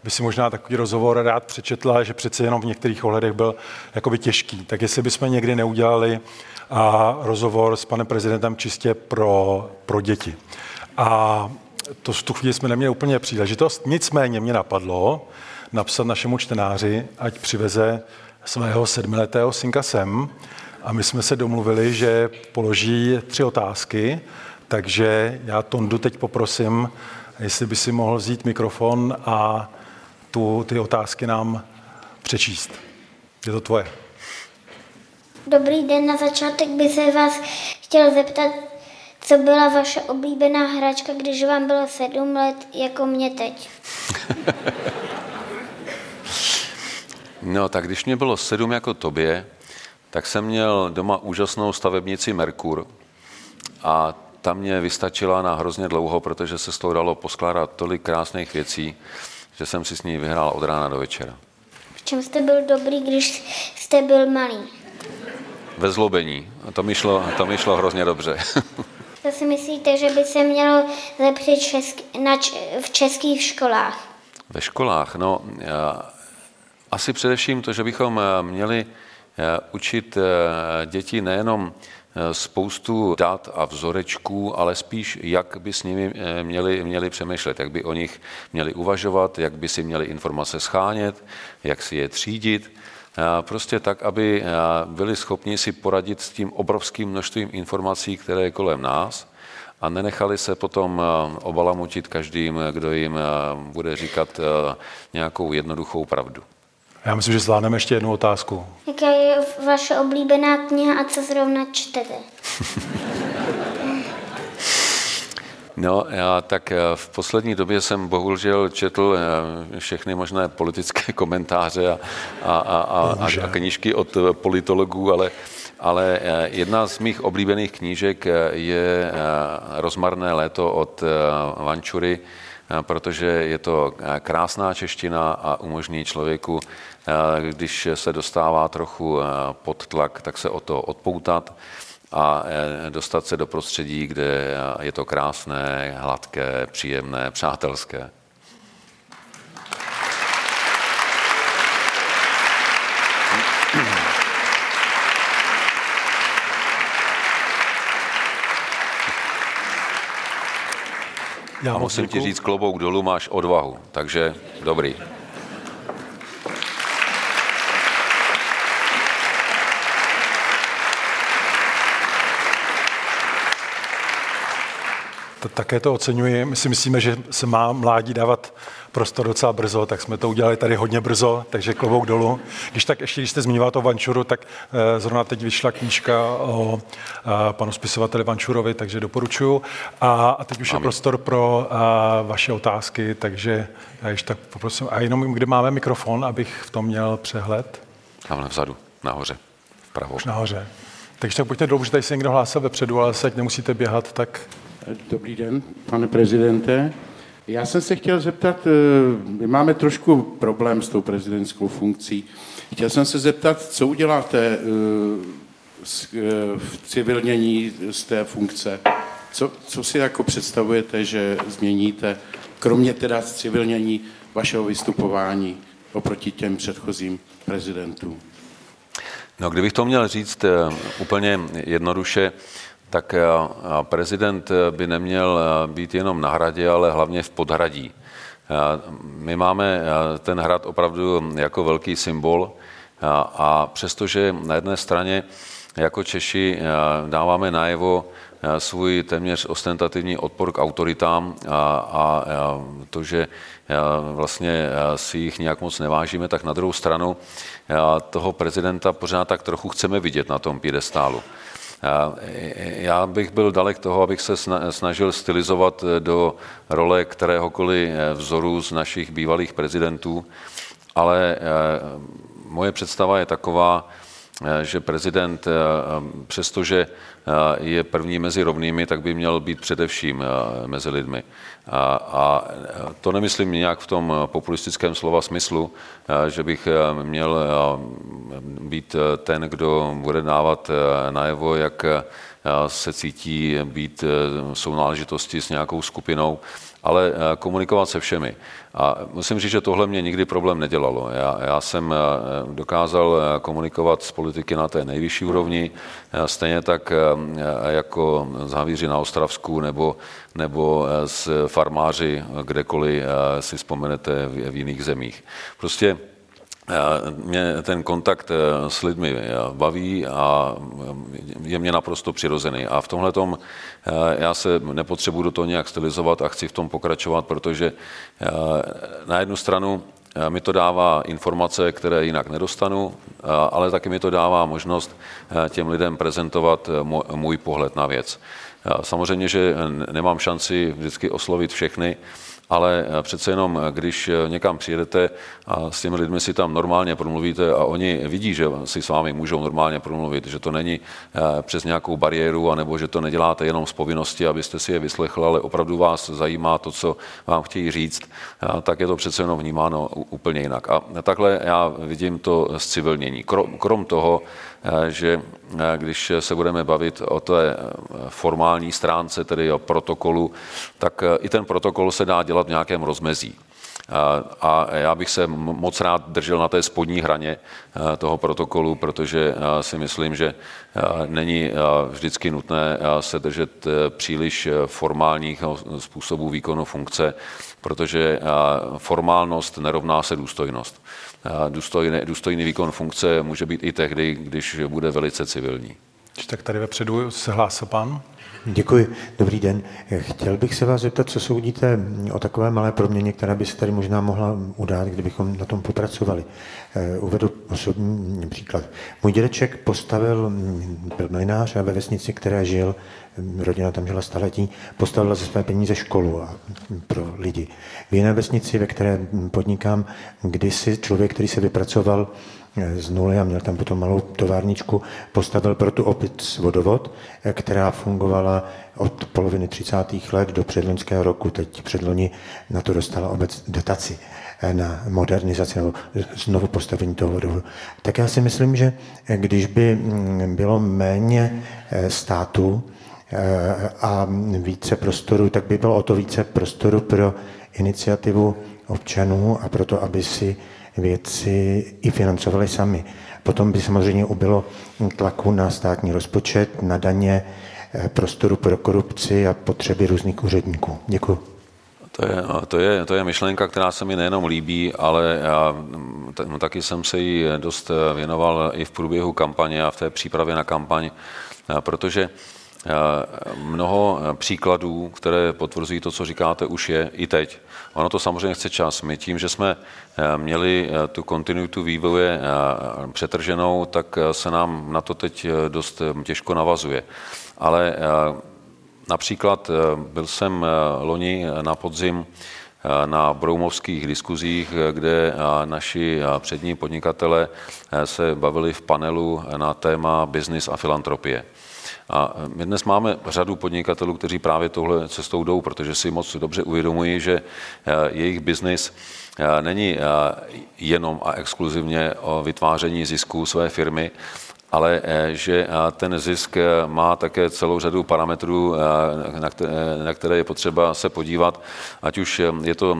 by si možná takový rozhovor rád přečetla, že přece jenom v některých ohledech byl jakoby těžký. Tak jestli bychom někdy neudělali a rozhovor s panem prezidentem čistě pro, pro děti. A to v tu chvíli jsme neměli úplně příležitost, nicméně mě napadlo napsat našemu čtenáři, ať přiveze svého sedmiletého synka sem a my jsme se domluvili, že položí tři otázky, takže já Tondu teď poprosím, jestli by si mohl vzít mikrofon a tu, ty otázky nám přečíst. Je to tvoje.
Dobrý den, na začátek by se vás chtěl zeptat, co byla vaše oblíbená hračka, když vám bylo sedm let, jako mě teď?
no, tak když mě bylo sedm jako tobě, tak jsem měl doma úžasnou stavebnici Merkur a ta mě vystačila na hrozně dlouho, protože se s tou dalo poskládat tolik krásných věcí, že jsem si s ní vyhrál od rána do večera.
V čem jste byl dobrý, když jste byl malý?
Ve zlobení. A to mi šlo, to mi šlo hrozně dobře.
Co si myslíte, že by se mělo zlepšit český, na, v českých školách?
Ve školách? No, já, asi především to, že bychom eh, měli eh, učit eh, děti nejenom spoustu dat a vzorečků, ale spíš, jak by s nimi měli, měli přemýšlet, jak by o nich měli uvažovat, jak by si měli informace schánět, jak si je třídit. Prostě tak, aby byli schopni si poradit s tím obrovským množstvím informací, které je kolem nás a nenechali se potom obalamutit každým, kdo jim bude říkat nějakou jednoduchou pravdu.
Já myslím, že zvládneme ještě jednu otázku.
Jaká je vaše oblíbená kniha a co zrovna čtete?
No, já tak eh, v poslední době jsem bohužel četl eh, všechny možné politické komentáře a, a, a, a, a knížky od eh, politologů, ale, ale jedna z mých oblíbených knížek je Rozmarné léto od Vančury, protože je to krásná čeština a umožní člověku když se dostává trochu pod tlak, tak se o to odpoutat a e, dostat se do prostředí, kde je to krásné, hladké, příjemné, přátelské. Já a musím ti říct, klobouk dolů máš odvahu, takže dobrý.
Také to oceňuji. My si myslíme, že se má mládí dávat prostor docela brzo, tak jsme to udělali tady hodně brzo, takže klobouk dolů. Když tak ještě, když jste zmiňoval to Vančuru, tak eh, zrovna teď vyšla knížka o eh, panu spisovateli Vančurovi, takže doporučuju. A, a teď už Amen. je prostor pro a, vaše otázky, takže já ještě tak poprosím. A jenom, kde máme mikrofon, abych v tom měl přehled?
Tamhle vzadu, nahoře, vpravo.
Už nahoře. Takže tak pojďte dolů, že tady se někdo hlásil vepředu, ale se nemusíte běhat, tak...
Dobrý den, pane prezidente. Já jsem se chtěl zeptat, eh, my máme trošku problém s tou prezidentskou funkcí. Chtěl jsem se zeptat, co uděláte eh, eh, v civilnění z té funkce? Co, co si jako představujete, že změníte, kromě teda civilnění vašeho vystupování oproti těm předchozím prezidentům?
No, kdybych to měl říct úplně jednoduše, tak eh, prezident eh, by neměl eh, být jenom na hradě, ale hlavně v podhradí. My máme ten hrad opravdu jako velký symbol a přestože na jedné straně jako Češi dáváme najevo svůj téměř ostentativní odpor k autoritám a, a, to, že vlastně si jich nějak moc nevážíme, tak na druhou stranu toho prezidenta pořád tak trochu chceme vidět na tom piedestálu. Já bych byl dalek toho, abych se snažil stylizovat do role kteréhokoliv vzoru z našich bývalých prezidentů, ale moje představa je taková, že prezident, přestože je první mezi rovnými, tak by měl být především mezi lidmi. A, a to nemyslím nějak v tom populistickém slova smyslu, že bych měl být ten, kdo bude dávat najevo, jak se cítí být sounáležitosti s nějakou skupinou, ale eh, komunikovat se všemi. A musím říct, že tohle mě nikdy problém nedělalo. Já, já jsem eh, dokázal eh, komunikovat s politiky na té nejvyšší úrovni, stejně tak jako z Havíři na Ostravsku nebo, nebo s farmáři, kdekoliv si vzpomenete v, v jiných zemích. Prostě mě ten kontakt eh, s lidmi eh, baví a eh, je mě naprosto přirozený. A v tomhle tom já se nepotřebuji do toho nějak stylizovat a chci v tom pokračovat, protože na jednu stranu mi to dává informace, které jinak nedostanu, ale taky mi to dává možnost těm lidem prezentovat můj pohled na věc. Samozřejmě, že nemám šanci vždycky oslovit všechny, ale eh, přece jenom, eh, když eh, někam přijedete a s těmi lidmi si tam normálně promluvíte a oni vidí, že si s vámi můžou normálně promluvit, že to není přes nějakou bariéru, anebo že to neděláte jenom z povinnosti, abyste si je vyslechl, ale opravdu vás zajímá to, co vám chtějí říct, tak je to přece jenom vnímáno úplně jinak. A takhle já vidím to zcivilnění. Krom toho, že když se budeme bavit o té formální stránce, tedy o protokolu, tak i ten protokol se dá dělat v nějakém rozmezí. A já bych se moc rád držel na té spodní hraně toho protokolu, protože si myslím, že není vždycky nutné se držet příliš formálních způsobů výkonu funkce, protože formálnost nerovná se důstojnost. Důstojný, důstojný výkon funkce může být i tehdy, když bude velice civilní.
Tak tady vepředu se hlásil pan.
Děkuji, dobrý den. Chtěl bych se vás zeptat, co soudíte o takové malé proměně, která by se tady možná mohla udát, kdybychom na tom popracovali. Eh, uvedu osobní příklad. Můj dědeček postavil, byl mlinář a ve vesnici, které žil, rodina tam žila staletí, postavila ze své peníze školu a pro lidi. V jiné vesnici, ve které podnikám, kdysi člověk, který se vypracoval z nuly a měl tam potom malou továrničku, postavil pro tu opic vodovod, která fungovala od poloviny 30. let do předloňského roku. Teď předloni na to dostala obec dotaci eh, na modernizaci nebo znovu postavení toho vodovodu. Tak já si myslím, že když by mm, bylo méně eh, eh, a více prostoru, tak by bylo o to více prostoru pro iniciativu občanů a proto, aby si věci i financovali sami. Potom by samozřejmě ubylo tlaku na státní rozpočet, na daně, eh, prostoru pro korupci a potřeby různých úředníků. Děkuji.
To je, to, je, to je myšlenka, která se mi nejenom líbí, ale já no, taky jsem se jí dost věnoval i v průběhu kampaně a v té přípravě na kampaň, protože mnoho příkladů, které potvrzují to, co říkáte, už je i teď. Ono to samozřejmě chce čas. My tím, že jsme měli tu kontinuitu vývoje přetrženou, tak se nám na to teď dost těžko navazuje. Ale například byl jsem loni na podzim na broumovských diskuzích, kde naši přední podnikatele se bavili v panelu na téma business a filantropie. A my dnes máme řadu podnikatelů, kteří právě touhle cestou jdou, protože si moc dobře uvědomují, že jejich biznis není jenom a exkluzivně o vytváření zisků své firmy, ale eh, že eh, ten zisk eh, má také celou řadu parametrů, na které je potřeba se podívat, ať už je to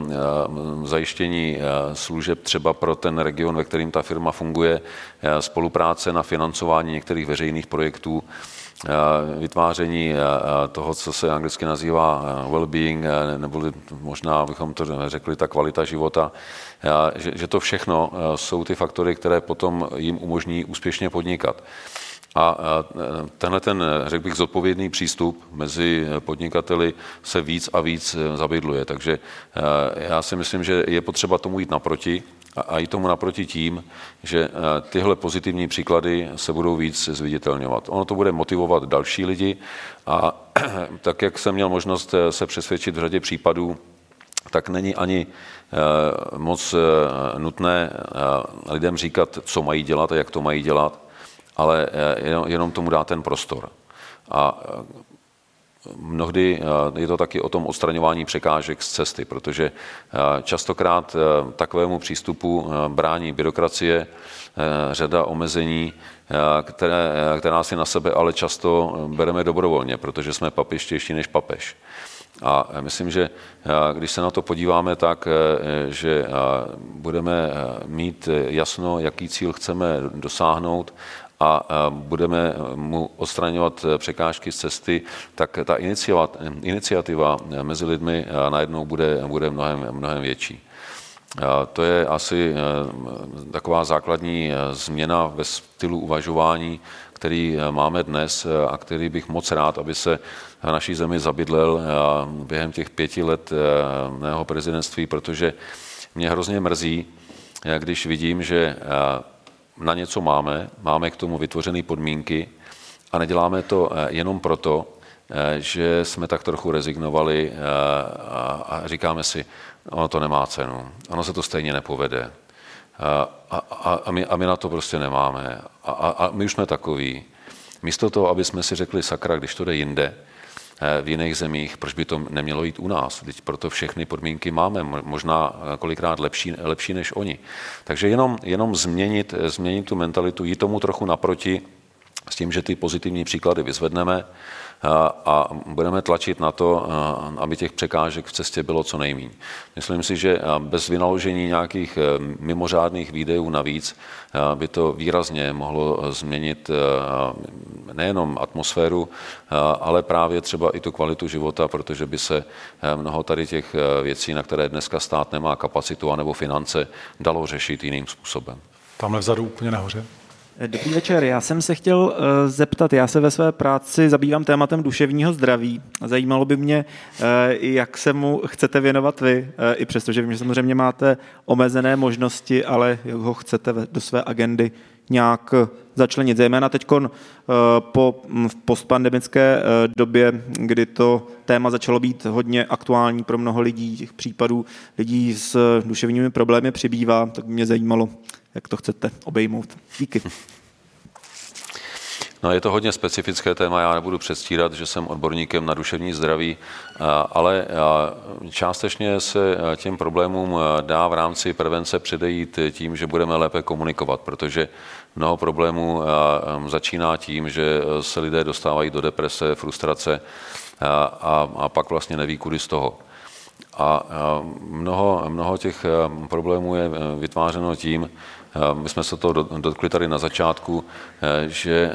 zajištění služeb třeba pro ten region, ve kterým ta firma funguje, spolupráce na financování některých veřejných projektů, vytváření toho, co se anglicky nazývá well-being, nebo možná bychom to řekli ta kvalita života, že, že to všechno jsou ty faktory, které potom jim umožní úspěšně podnikat. A tenhle ten, řekl bych, zodpovědný přístup mezi podnikateli se víc a víc zabydluje. Takže já si myslím, že je potřeba tomu jít naproti a jít tomu naproti tím, že tyhle pozitivní příklady se budou víc zviditelňovat. Ono to bude motivovat další lidi a tak, jak jsem měl možnost se přesvědčit v řadě případů, tak není ani moc nutné lidem říkat, co mají dělat a jak to mají dělat, ale jenom tomu dá ten prostor. A Mnohdy je to taky o tom odstraňování překážek z cesty, protože častokrát takovému přístupu brání byrokracie, řada omezení, které, která si na sebe ale často bereme dobrovolně, protože jsme papištější než papež. A myslím, že když se na to podíváme tak, že budeme mít jasno, jaký cíl chceme dosáhnout a budeme mu odstraňovat překážky z cesty, tak ta iniciativa mezi lidmi najednou bude, bude mnohem, mnohem větší. To je asi taková základní změna ve stylu uvažování, který máme dnes a který bych moc rád, aby se naší zemi zabydlel během těch pěti let mého prezidentství, protože mě hrozně mrzí, když vidím, že na něco máme, máme k tomu vytvořené podmínky a neděláme to jenom proto, že jsme tak trochu rezignovali a říkáme si, ono to nemá cenu, ono se to stejně nepovede. A, a, a, my, a my na to prostě nemáme. A, a, a my už jsme takový. Místo toho, aby jsme si řekli, sakra, když to jde jinde, v jiných zemích, proč by to nemělo jít u nás? Teď proto všechny podmínky máme, možná kolikrát lepší, lepší než oni. Takže jenom, jenom změnit, změnit tu mentalitu, jít tomu trochu naproti, s tím, že ty pozitivní příklady vyzvedneme a budeme tlačit na to, aby těch překážek v cestě bylo co nejméně. Myslím si, že bez vynaložení nějakých e, mimořádných výdejů navíc by to výrazně mohlo změnit e, nejenom atmosféru, ale právě třeba i tu kvalitu života, protože by se e, mnoho tady těch věcí, na které dneska stát nemá kapacitu anebo finance, dalo řešit jiným způsobem.
Tamhle vzadu úplně nahoře.
Dobrý večer. Já jsem se chtěl uh, zeptat, já se ve své práci zabývám tématem duševního zdraví. Zajímalo by mě, uh, jak se mu chcete věnovat vy, uh, i přesto, že vím, že samozřejmě máte omezené možnosti, ale jak ho chcete do své agendy nějak začlenit. Zejména teď po postpandemické době, kdy to téma začalo být hodně aktuální pro mnoho lidí, těch případů lidí s duševními problémy přibývá, tak by mě zajímalo, jak to chcete obejmout. Díky.
No, je to hodně specifické téma, já nebudu předstírat, že jsem odborníkem na duševní zdraví, ale částečně se těm problémům dá v rámci prevence předejít tím, že budeme lépe komunikovat, protože mnoho problémů začíná tím, že se lidé dostávají do deprese, frustrace a, a pak vlastně neví, kudy z toho. A mnoho, mnoho těch problémů je vytvářeno tím, My jsme se to dotkli tady na začátku, že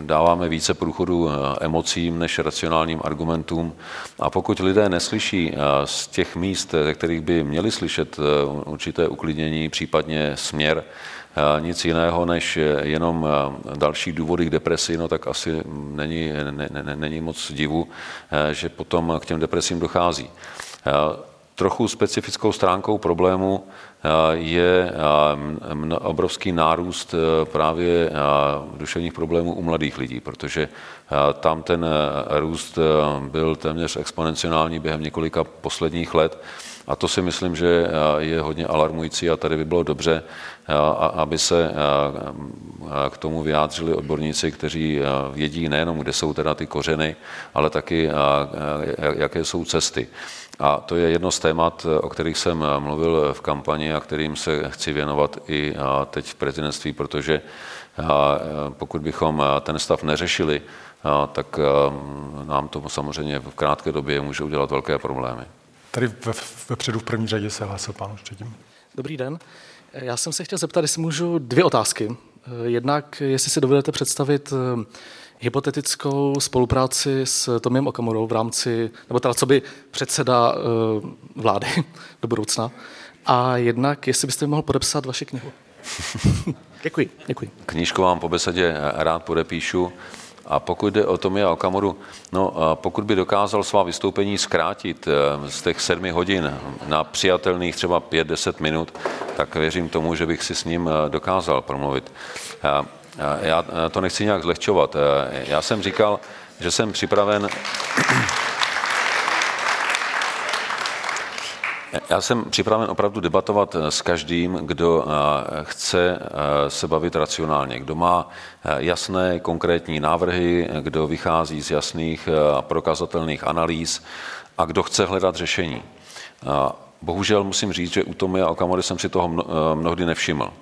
dáváme více průchodu emocím než racionálním argumentům. A pokud lidé neslyší z těch míst, ze kterých by měli slyšet určité uklidnění, případně směr, nic jiného než jenom další důvody k depresi, no tak asi není, ne, ne, není moc divu, že potom k těm depresím dochází. Trochu specifickou stránkou problému je obrovský nárůst právě duševních problémů u mladých lidí, protože tam ten růst byl téměř exponenciální během několika posledních let a to si myslím, že je hodně alarmující a tady by bylo dobře, aby se k tomu vyjádřili odborníci, kteří vědí nejenom, kde jsou teda ty kořeny, ale taky, jaké jsou cesty. A to je jedno z témat, o kterých jsem mluvil v kampani a kterým se chci věnovat i teď v prezidentství, protože pokud bychom ten stav neřešili, tak nám to samozřejmě v krátké době může udělat velké problémy.
Tady vepředu v první řadě se hlásil pán už předtím.
Dobrý den. Já jsem se chtěl zeptat, jestli můžu dvě otázky. Jednak, jestli si dovedete představit hypotetickou spolupráci s Tomiem Okamurou v rámci, nebo teda co by předseda eh, vlády do budoucna. A jednak, jestli byste mohl podepsat vaši knihu. děkuji, děkuji.
Knížku vám po besedě rád podepíšu. A pokud jde o Tomia Okamoru, no pokud by dokázal svá vystoupení zkrátit eh, z těch sedmi hodin na přijatelných třeba 5-10 minut, tak věřím tomu, že bych si s ním eh, dokázal promluvit. Já to nechci nějak zlehčovat. Eh, já jsem říkal, že jsem připraven Já jsem připraven opravdu debatovat eh, s každým, kdo eh, chce se bavit racionálně, kdo má jasné, konkrétní návrhy, kdo vychází z jasných a prokazatelných analýz a kdo chce hledat řešení. Bohužel musím říct, že u Tomia Okamory jsem si toho mnohdy nevšiml.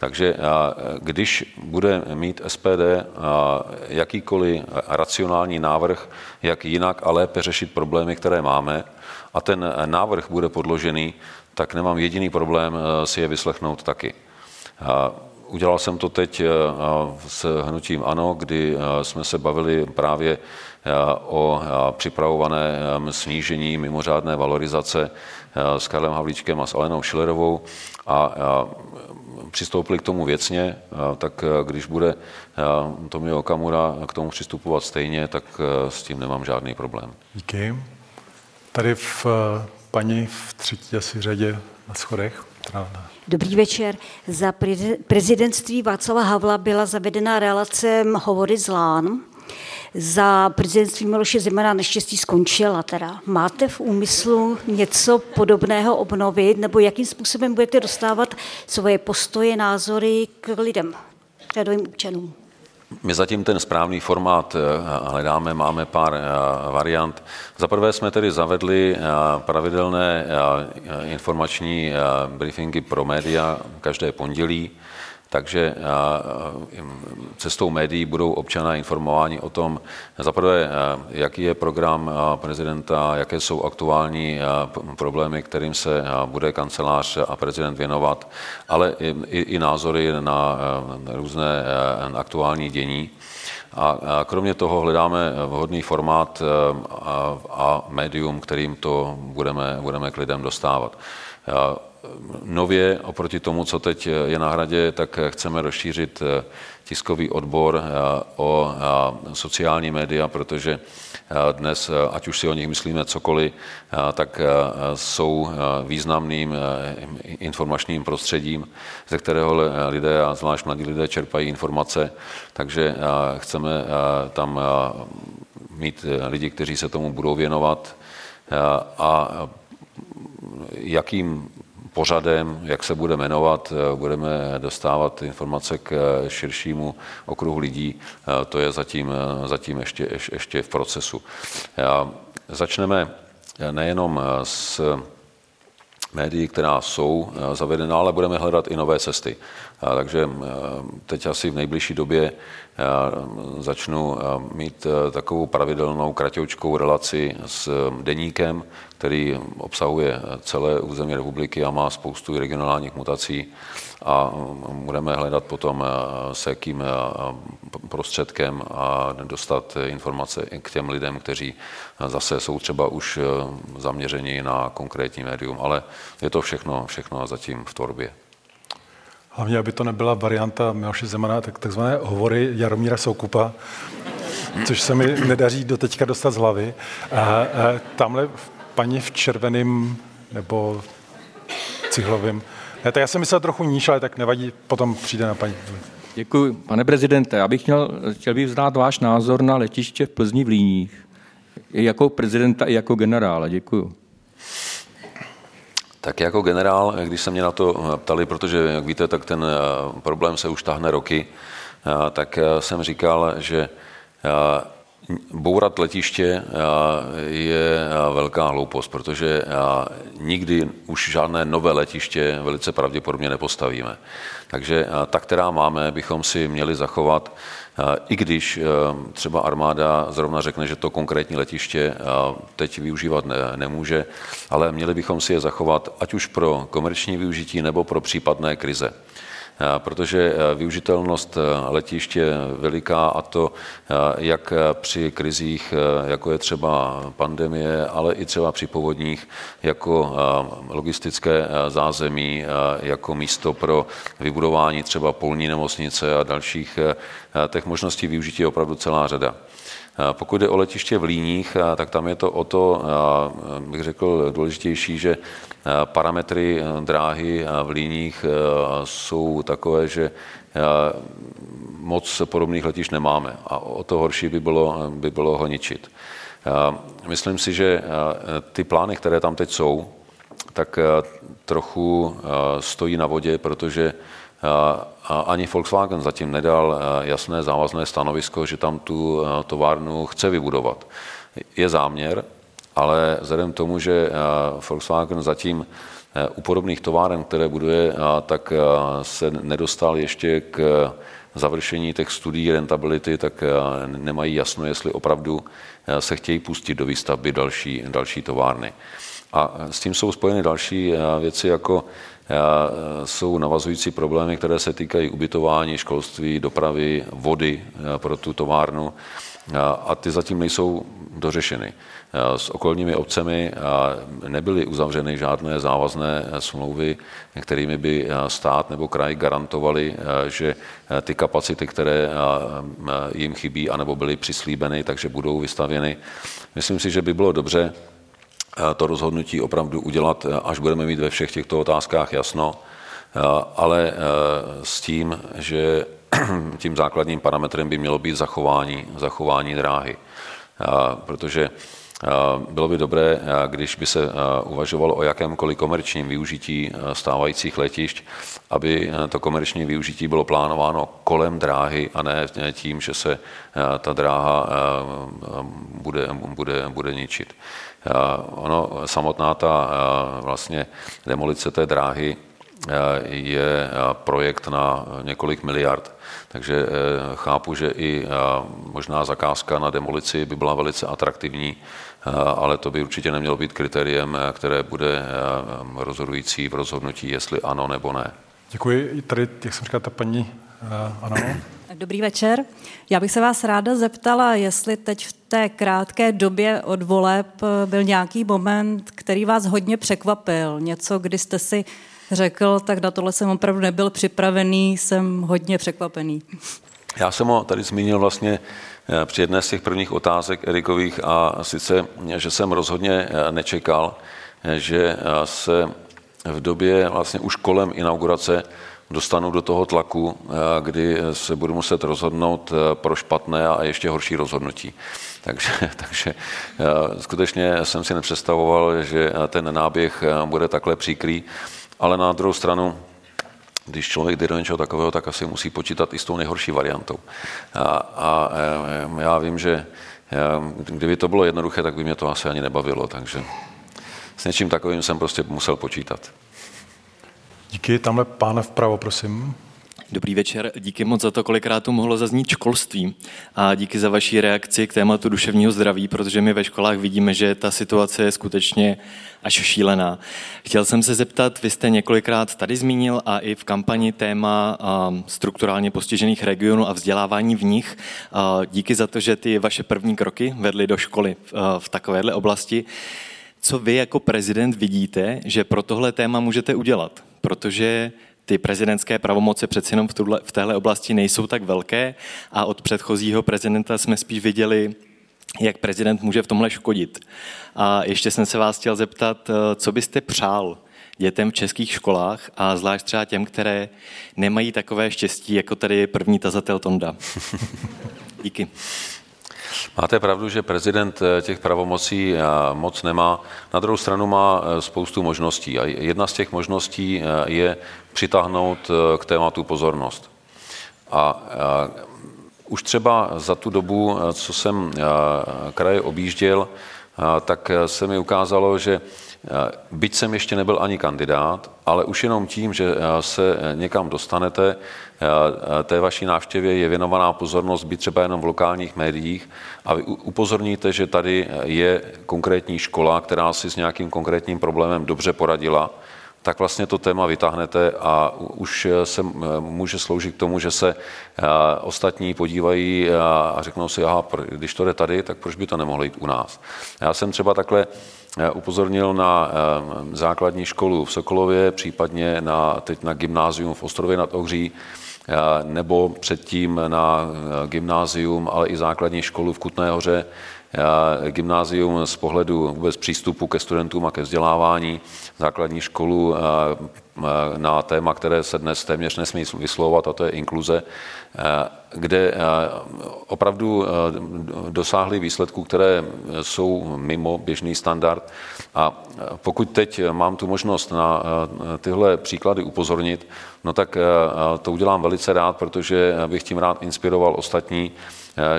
Takže když bude mít SPD jakýkoliv racionální návrh, jak jinak a lépe řešit problémy, které máme, a ten návrh bude podložený, tak nemám jediný problém eh, si je vyslechnout taky. Udělal jsem to teď eh, s hnutím ANO, kdy eh, jsme se bavili právě o připravovaném snížení mimořádné valorizace s Karlem Havlíčkem a s Alenou Šilerovou a přistoupili k tomu věcně, tak když bude Tomio Okamura k tomu přistupovat stejně, tak s tím nemám žádný problém.
Díky. Tady v paní v třetí asi řadě na schodech.
Dobrý večer. Za prezidentství Václava Havla byla zavedena relace Hovory z Lán. Za prezidentství Miloše Zemana neštěstí skončila teda. Máte v úmyslu něco podobného obnovit, nebo jakým způsobem budete dostávat svoje postoje, názory k lidem, k řadovým občanům?
My zatím ten správný formát eh, hledáme, máme pár eh, variant. Za prvé jsme tedy zavedli eh, pravidelné informační briefingy pro média každé pondělí. Takže cestou médií budou občané informováni o tom, zaprvé, jaký je program prezidenta, jaké jsou aktuální problémy, kterým se bude kancelář a prezident věnovat, ale i, i názory na různé aktuální dění. A kromě toho hledáme vhodný formát a, a médium, kterým to budeme, budeme k lidem dostávat. Nově oproti tomu, co teď je na hradě, tak chceme rozšířit eh, tiskový odbor eh, o eh, sociální média, protože dnes, ať už si o nich myslíme cokoliv, tak jsou významným informačním prostředím, ze kterého lidé a zvlášť mladí lidé čerpají informace, takže chceme tam mít lidi, kteří se tomu budou věnovat a jakým pořadem, jak se bude jmenovat, eh, budeme dostávat informace k eh, širšímu okruhu lidí, eh, to je zatím, zatím ještě, ještě v procesu. Začneme nejenom s médií, která jsou zavedená, ale budeme hledat i nové cesty. Takže teď asi v nejbližší době začnu mít takovou pravidelnou kratěučkou relaci s deníkem, který obsahuje celé území republiky a má spoustu regionálních mutací a budeme hledat potom s jakým prostředkem a dostat informace k těm lidem, kteří zase jsou třeba už zaměřeni na konkrétní médium, ale je to všechno, všechno zatím v tvorbě.
Hlavně, aby to nebyla varianta Miloše Zemana, tak takzvané hovory Jaromíra Soukupa, což se mi nedaří do teďka dostat z hlavy. A, a tamhle paní v červeném nebo cihlovém. Ne, tak já jsem myslel trochu níž, ale tak nevadí, potom přijde na paní.
Děkuji. Pane prezidente, já bych chtěl, chtěl bych znát váš názor na letiště v Plzni v Líních. Jako prezidenta, i jako generála. Děkuji.
Tak jako generál, když se mě na to ptali, protože, jak víte, tak ten eh, problém se už tahne roky, eh, tak eh, jsem říkal, že bourat letiště je velká hloupost, protože nikdy už žádné nové letiště velice pravděpodobně nepostavíme. Takže ta, která máme, bychom si měli zachovat i když eh, třeba armáda zrovna řekne, že to konkrétní letiště eh, teď využívat nemůže, ale měli bychom si je zachovat ať už pro komerční využití nebo pro případné krize protože eh, využitelnost eh, letišť je veliká a to eh, jak při krizích, jako je třeba pandemie, ale i třeba při povodních, jako logistické zázemí, jako místo pro vybudování třeba polní nemocnice a dalších těch možností využití je opravdu celá řada. Pokud jde o letiště v Líních, tak tam je to o to, bych řekl, důležitější, že parametry dráhy v Líních jsou takové, že moc podobných letišť nemáme a o to horší by bylo, by bylo ho ničit. Myslím si, že ty plány, které tam teď jsou, tak trochu stojí na vodě, protože ani Volkswagen zatím nedal jasné závazné stanovisko, že tam tu továrnu chce vybudovat. Je záměr, ale vzhledem k tomu, že Volkswagen zatím u podobných továren, které buduje, tak se nedostal ještě k završení těch studií rentability, tak nemají jasno, jestli opravdu se chtějí pustit do výstavby další, další továrny. A s tím jsou spojeny další věci, jako jsou navazující problémy, které se týkají ubytování, školství, dopravy, vody pro tu továrnu a ty zatím nejsou dořešeny. S okolními obcemi nebyly uzavřeny žádné závazné smlouvy, kterými by stát nebo kraj garantovali, že ty kapacity, které jim chybí, anebo byly přislíbeny, takže budou vystavěny. Myslím si, že by bylo dobře to rozhodnutí opravdu udělat, až budeme mít ve všech těchto otázkách jasno, ale s tím, že tím základním parametrem by mělo být zachování, zachování dráhy. Protože bylo by dobré, když by se uvažovalo o jakémkoliv komerčním využití stávajících letišť, aby to komerční využití bylo plánováno kolem dráhy a ne tím, že se ta dráha bude, bude, bude ničit. Ono, samotná ta vlastně demolice té dráhy je projekt na několik miliard. Takže chápu, že i možná zakázka na demolici by byla velice atraktivní, ale to by určitě nemělo být kritériem, které bude rozhodující v rozhodnutí, jestli ano nebo ne.
Děkuji. Tady, jak jsem říkal, ta paní, ano.
Dobrý večer. Já bych se vás ráda zeptala, jestli teď v té krátké době od voleb byl nějaký moment, který vás hodně překvapil. Něco, kdy jste si řekl, tak na tohle jsem opravdu nebyl připravený, jsem hodně překvapený.
Já jsem ho tady zmínil vlastně eh, při jedné z těch prvních otázek Erikových a sice, že jsem rozhodně eh, nečekal, eh, že se v době vlastně už kolem inaugurace dostanu do toho tlaku, kdy se budu muset rozhodnout pro špatné a ještě horší rozhodnutí. Takže, takže skutečně jsem si nepředstavoval, že ten náběh bude takhle příkrý, ale na druhou stranu když člověk jde do něčeho takového, tak asi musí počítat i s tou nejhorší variantou. A, a já vím, že kdyby to bylo jednoduché, tak by mě to asi ani nebavilo, takže s něčím takovým jsem prostě musel počítat.
Díky, tamhle pán vpravo, prosím.
Dobrý večer, díky moc za to, kolikrát tu mohlo zaznít školství a díky za vaší reakci k tématu duševního zdraví, protože my ve školách vidíme, že ta situace je skutečně až šílená. Chtěl jsem se zeptat, vy jste několikrát tady zmínil a i v kampani téma strukturálně postižených regionů a vzdělávání v nich. Díky za to, že ty vaše první kroky vedly do školy v takovéhle oblasti. Co vy jako prezident vidíte, že pro tohle téma můžete udělat? Protože ty prezidentské pravomoce přeci jenom v, tuhle, v téhle oblasti nejsou tak velké a od předchozího prezidenta jsme spíš viděli, jak prezident může v tomhle škodit. A ještě jsem se vás chtěl zeptat, eh, co byste přál dětem v českých školách a zvlášť třeba těm, které nemají takové štěstí, jako tady první tazatel Tonda. Díky.
Máte pravdu, že prezident eh, těch pravomocí eh, moc nemá. Na druhou stranu má eh, spoustu možností. A jedna z těch možností je přitáhnout k tématu pozornost. A už třeba za tu dobu, co jsem kraje objížděl, tak se mi ukázalo, že byť jsem ještě nebyl ani kandidát, ale už jenom tím, že se někam dostanete, té vaší návštěvě je věnovaná pozornost být třeba jenom v lokálních médiích a vy upozorníte, že tady je konkrétní škola, která si s nějakým konkrétním problémem dobře poradila, tak vlastně to téma vytáhnete a už se může sloužit k tomu, že se ostatní podívají a řeknou si, aha, když to jde tady, tak proč by to nemohlo jít u nás. Já jsem třeba takhle upozornil na základní školu v Sokolově, případně na, teď na gymnázium v Ostrově nad Ohří, nebo předtím na gymnázium, ale i základní školu v Kutné hoře, gymnázium z pohledu vůbec přístupu ke studentům a ke vzdělávání, základní školu na téma, které se dnes téměř nesmí vyslovovat, a to je inkluze, kde opravdu dosáhly výsledků, které jsou mimo běžný standard. A pokud teď mám tu možnost na tyhle příklady upozornit, no tak to udělám velice rád, protože bych tím rád inspiroval ostatní,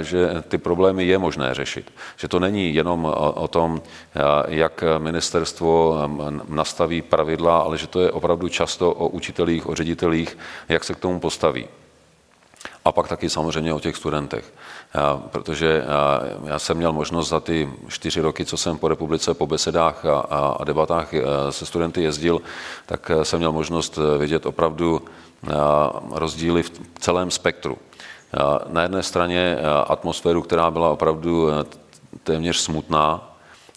že ty problémy je možné řešit. Že to není jenom o tom, jak ministerstvo nastaví pravidla, ale že to je opravdu často o učitelích, o ředitelích, jak se k tomu postaví. A pak taky samozřejmě o těch studentech. Protože já jsem měl možnost za ty čtyři roky, co jsem po republice po besedách a, a debatách se studenty jezdil, tak jsem měl možnost vidět opravdu rozdíly v celém spektru. Na jedné straně atmosféru, která byla opravdu e, téměř smutná,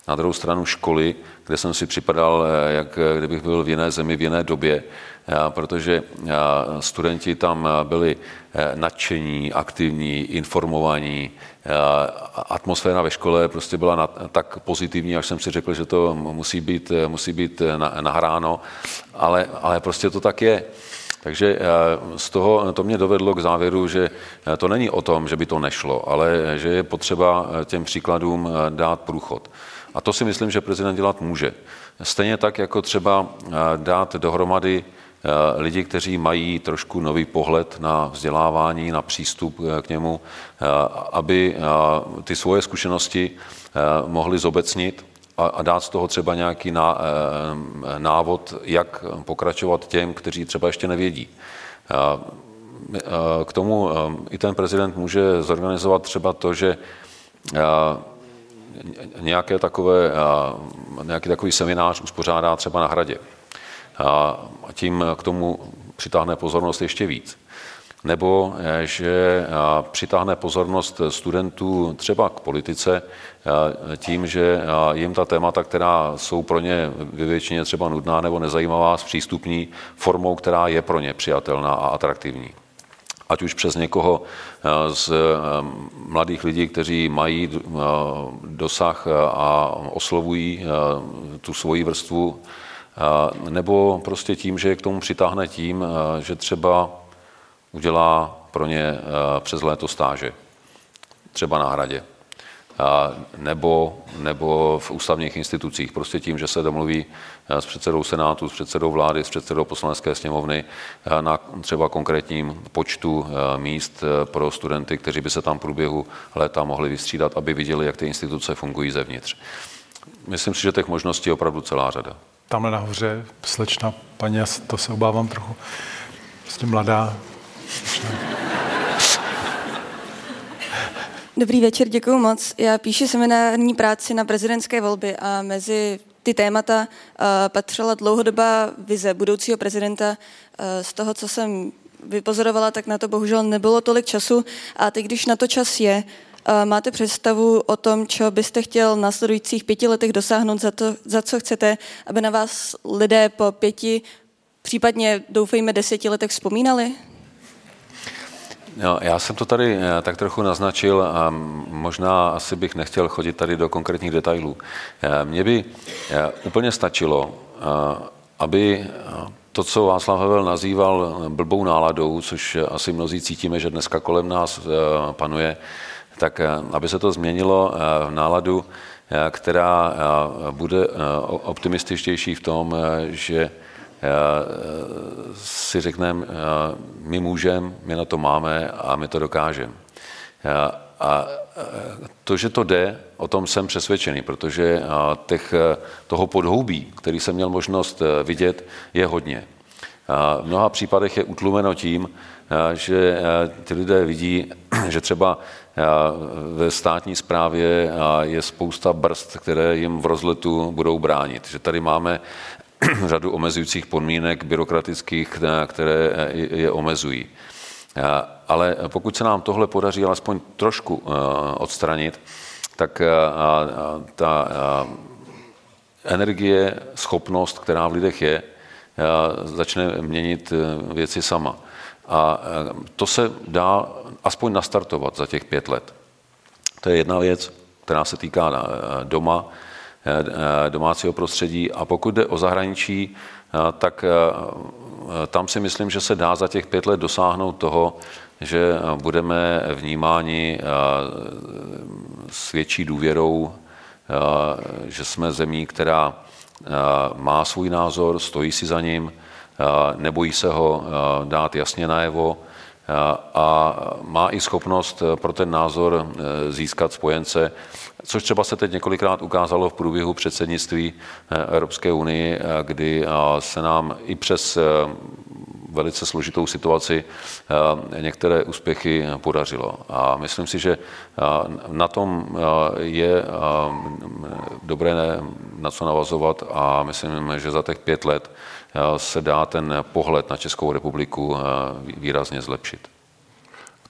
na druhou stranu školy, kde jsem si připadal, e, jak kdybych byl v jiné zemi, v jiné době, protože studenti tam byli e, nadšení, aktivní, informovaní. Atmosféra ve škole prostě byla tak pozitivní, až jsem si řekl, že to musí být, musí být nahráno, ale, ale prostě to tak je. Takže eh, z toho to mě dovedlo k závěru, že eh, to není o tom, že by to nešlo, ale že je potřeba eh, těm příkladům dát průchod. A to si myslím, že prezident dělat může. Stejně tak, jako třeba dát dohromady lidi, kteří mají trošku nový pohled na vzdělávání, na přístup k němu, aby ty svoje zkušenosti mohli zobecnit a, dát z toho třeba nějaký eh, návod, jak pokračovat těm, kteří třeba ještě nevědí. Eh, k tomu eh, i ten prezident může zorganizovat třeba to, že nějaké takové, nějaký takový seminář uspořádá třeba na hradě. A tím k tomu přitáhne pozornost ještě víc nebo že přitáhne pozornost studentů třeba k politice tím, že jim ta témata, která jsou pro ně ve většině třeba nudná nebo nezajímavá, zpřístupní formou, která je pro ně přijatelná a atraktivní. Ať už přes někoho z mladých lidí, kteří mají dosah a oslovují tu svoji vrstvu, nebo prostě tím, že je k tomu přitáhne tím, že třeba udělá pro ně eh, přes léto stáže, třeba na hradě, nebo, nebo v ústavních institucích, prostě tím, že se domluví eh, s předsedou Senátu, s předsedou vlády, s předsedou poslanecké sněmovny eh, na třeba konkrétním počtu míst pro studenty, kteří by se tam v průběhu léta mohli vystřídat, aby viděli, jak ty instituce fungují zevnitř. Myslím si, že těch možností je opravdu celá řada.
Tamhle nahoře slečna, paní, to se obávám trochu, prostě mladá. Slečna.
Dobrý večer, děkuji moc. Já píšu seminární práci na prezidentské volby a mezi ty témata uh, patřila dlouhodobá vize budoucího prezidenta. Uh, z toho, co jsem vypozorovala, tak na to bohužel nebylo tolik času. A teď, když na to čas je, uh, máte představu o tom, co byste chtěl v následujících pěti letech dosáhnout, za, to, za co chcete, aby na vás lidé po pěti, případně doufejme deseti letech vzpomínali?
No, já jsem to tady eh, tak trochu naznačil a možná asi bych nechtěl chodit tady do konkrétních detailů. Eh, mně by eh, úplně stačilo, aby to, co Václav Havel nazýval blbou náladou, což asi mnozí cítíme, že dneska kolem nás panuje, tak aby se to změnilo v náladu, která bude optimističtější v tom, že si řekneme, my můžeme, my na to máme a my to dokážeme. A to, že to jde, o tom jsem přesvědčený, protože těch, toho podhoubí, který jsem měl možnost vidět, je hodně. V mnoha případech je utlumeno tím, že ty lidé vidí, že třeba ve státní správě je spousta brzd, které jim v rozletu budou bránit. Že tady máme řadu omezujících podmínek byrokratických, které je omezují. Ale pokud se nám tohle podaří alespoň trošku eh, odstranit, tak eh, ta energie, schopnost, která v lidech je, začne měnit eh, věci sama. A to se dá aspoň nastartovat za těch pět let. To je jedna věc, která se týká doma, Eh, domácího prostředí. A pokud jde o zahraničí, eh, tak eh, tam si myslím, že se dá za těch pět let dosáhnout toho, že budeme vnímáni s větší důvěrou, že jsme zemí, která má svůj názor, stojí si za ním, nebojí se ho dát jasně najevo a má i schopnost pro ten názor získat spojence což třeba se teď několikrát ukázalo v průběhu předsednictví eh, Evropské unii, eh, kdy eh, se nám i přes velice složitou situaci některé úspěchy podařilo. A myslím si, že na tom je dobré na co navazovat a myslím, že za těch pět let se dá ten pohled na Českou republiku výrazně zlepšit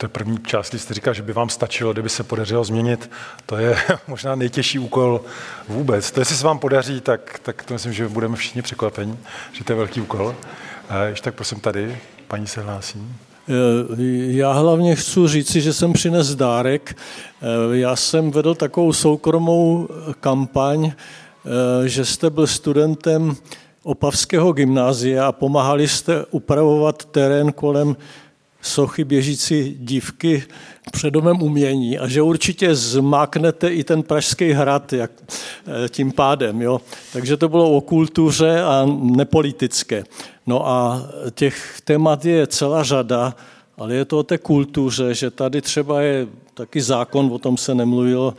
té první části jste říkal, že by vám stačilo, kdyby se podařilo změnit. To je možná nejtěžší úkol vůbec. To, jestli se vám podaří, tak, tak to myslím, že budeme všichni překvapení, že to je velký úkol. A ještě tak prosím tady, paní se hlásí.
Eh, já hlavně chci říci, že jsem přines dárek. Eh, já jsem vedl takovou soukromou kampaň, eh, že jste byl studentem Opavského gymnázia a pomáhali jste upravovat terén kolem sochy běžící dívky před domem umění a že určitě zmáknete i ten Pražský hrad jak, eh, tím pádem. Jo? Takže to bylo o kultuře a nepolitické. No a těch témat je celá řada, ale je to o té kultuře, že tady třeba je taky zákon, o tom se nemluvilo,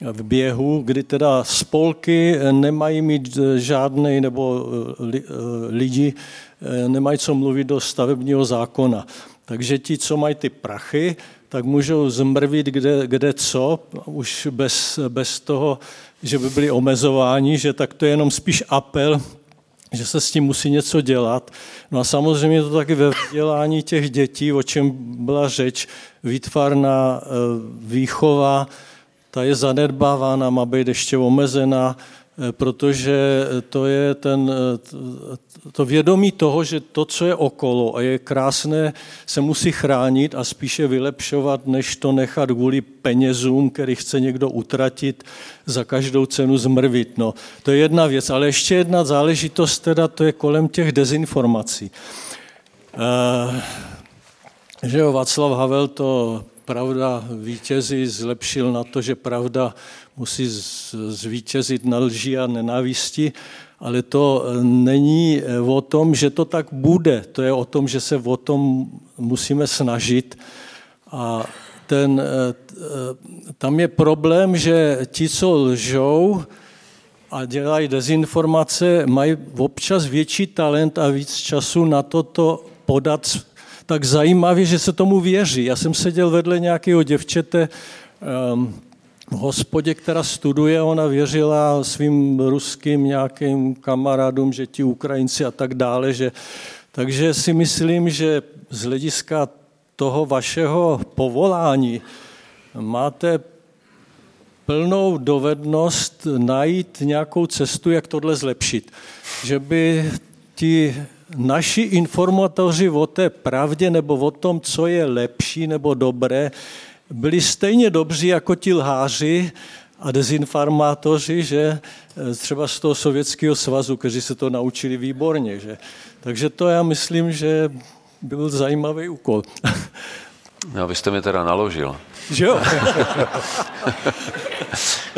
v běhu, kdy teda spolky nemají mít žádný, nebo eh, lidi eh, nemají co mluvit do stavebního zákona. Takže ti, co mají ty prachy, tak můžou zmrvit kde, kde co, už bez, bez toho, že by byli omezováni, že tak to je jenom spíš apel, že se s tím musí něco dělat. No a samozřejmě to taky ve vzdělání těch dětí, o čem byla řeč, výtvarná výchova, ta je zanedbávána, má být ještě omezená, e, protože to je ten, e, to vědomí toho, že to, co je okolo a je krásné, se musí chránit a spíše vylepšovat, než to nechat kvůli penězům, který chce někdo utratit, za každou cenu zmrvit. No, to je jedna věc, ale ještě jedna záležitost, teda to je kolem těch dezinformací. Uh, že jo, Václav Havel to pravda vítězí zlepšil na to, že pravda musí zvítězit na lži a nenávisti ale to eh, není eh, o tom, že to tak bude. To je o tom, že se o tom musíme snažit. A ten, eh, tam je problém, že ti, co lžou, a dělají dezinformace, mají občas větší talent a víc času na to to podat tak zajímavě, že se tomu věří. Já jsem seděl vedle nějakého děvčete um, v hospodě, která studuje, ona věřila svým ruským nějakým kamarádům, že ti Ukrajinci a tak dále, že takže si myslím, že z hlediska toho vašeho povolání máte plnou dovednost najít nějakou cestu, jak tohle zlepšit. Že by ti naši informatoři o té pravdě nebo o tom, co je lepší nebo dobré, byli stejně dobří jako ti lháři a dezinformátoři, že eh, třeba z toho Sovětského svazu, kteří se to naučili výborně. Že? Takže to já myslím, že byl zajímavý úkol.
No, vy jste mi teda naložil.
Že jo?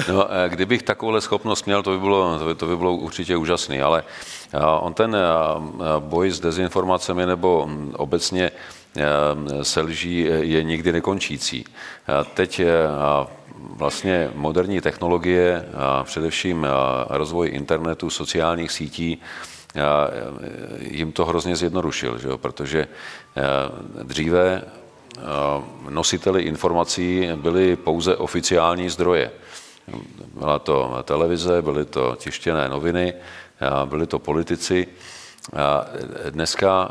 no, eh, kdybych takovouhle schopnost měl, to by bylo, to by, to by bylo určitě úžasný, ale on ten boj s dezinformacemi nebo obecně se lží je nikdy nekončící. Teď vlastně moderní technologie, především rozvoj internetu, sociálních sítí, jim to hrozně zjednodušil, že jo? protože dříve nositeli informací byly pouze oficiální zdroje. Byla to televize, byly to tištěné noviny, byli to politici. Dneska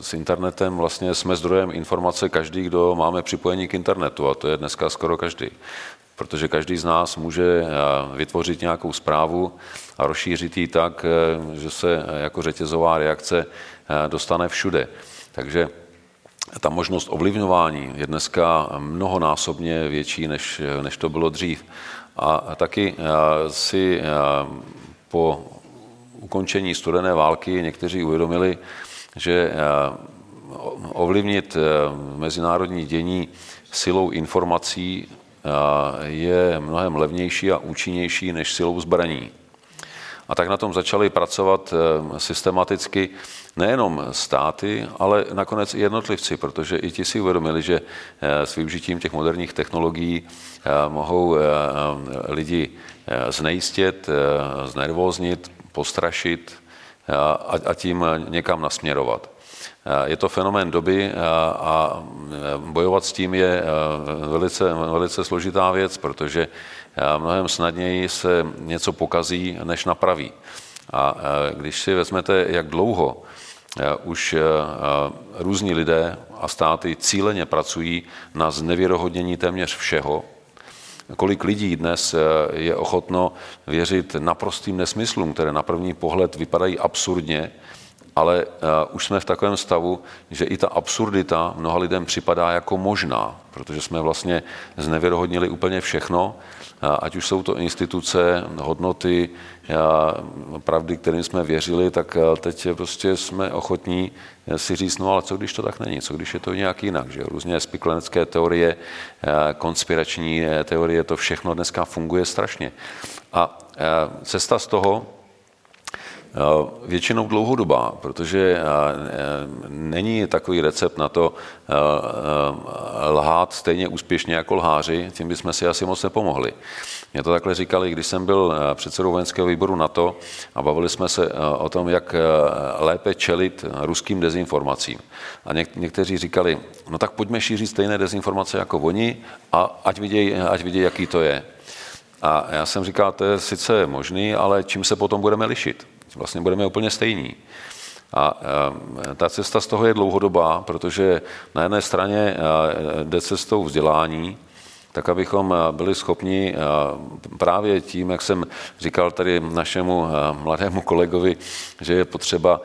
s internetem vlastně jsme zdrojem informace každý, kdo máme připojení k internetu a to je dneska skoro každý protože každý z nás může vytvořit nějakou zprávu a rozšířit ji tak, eh, že se jako řetězová reakce dostane všude. Takže ta možnost ovlivňování je dneska mnohonásobně větší, než, než to bylo dřív. A taky si po ukončení studené války někteří uvědomili, že ovlivnit mezinárodní dění silou informací je mnohem levnější a účinnější než silou zbraní. A tak na tom začali pracovat eh, systematicky nejenom státy, ale nakonec i jednotlivci, protože i ti si uvědomili, že eh, s využitím těch moderních technologií eh, mohou lidi znejistit, znervóznit, postrašit a tím někam nasměrovat. Je to fenomén doby a bojovat s tím je velice, velice složitá věc, protože mnohem snadněji se něco pokazí, než napraví. A když si vezmete, jak dlouho už různí lidé a státy cíleně pracují na znevěrohodnění téměř všeho, kolik lidí dnes je ochotno věřit naprostým nesmyslům, které na první pohled vypadají absurdně, ale uh, už jsme v takovém stavu, že i ta absurdita mnoha lidem připadá jako možná, protože jsme vlastně znevěrohodnili úplně všechno, uh, ať už jsou to instituce, hodnoty, pravdy, kterým jsme věřili, tak teď prostě jsme ochotní si říct, no ale co když to tak není, co když je to nějak jinak, že různě spiklenecké teorie, konspirační teorie, to všechno dneska funguje strašně. A cesta z toho, Eh, většinou dlouhodobá, protože eh, není takový recept na to eh, lhát stejně úspěšně jako lháři, tím bychom si asi moc nepomohli. Mě to takhle říkali, když jsem byl předsedou vojenského výboru NATO a bavili jsme se o tom, jak lépe čelit ruským dezinformacím. A něk- někteří říkali, no tak pojďme šířit stejné dezinformace jako oni a ať vidějí, ať viděj, jaký to je. A já jsem říkal, to je sice možný, ale čím se potom budeme lišit? Vlastně budeme úplně stejní. A ta cesta z toho je dlouhodobá, protože na jedné straně jde cestou vzdělání, tak abychom byli schopni právě tím, jak jsem říkal tady našemu mladému kolegovi, že je potřeba,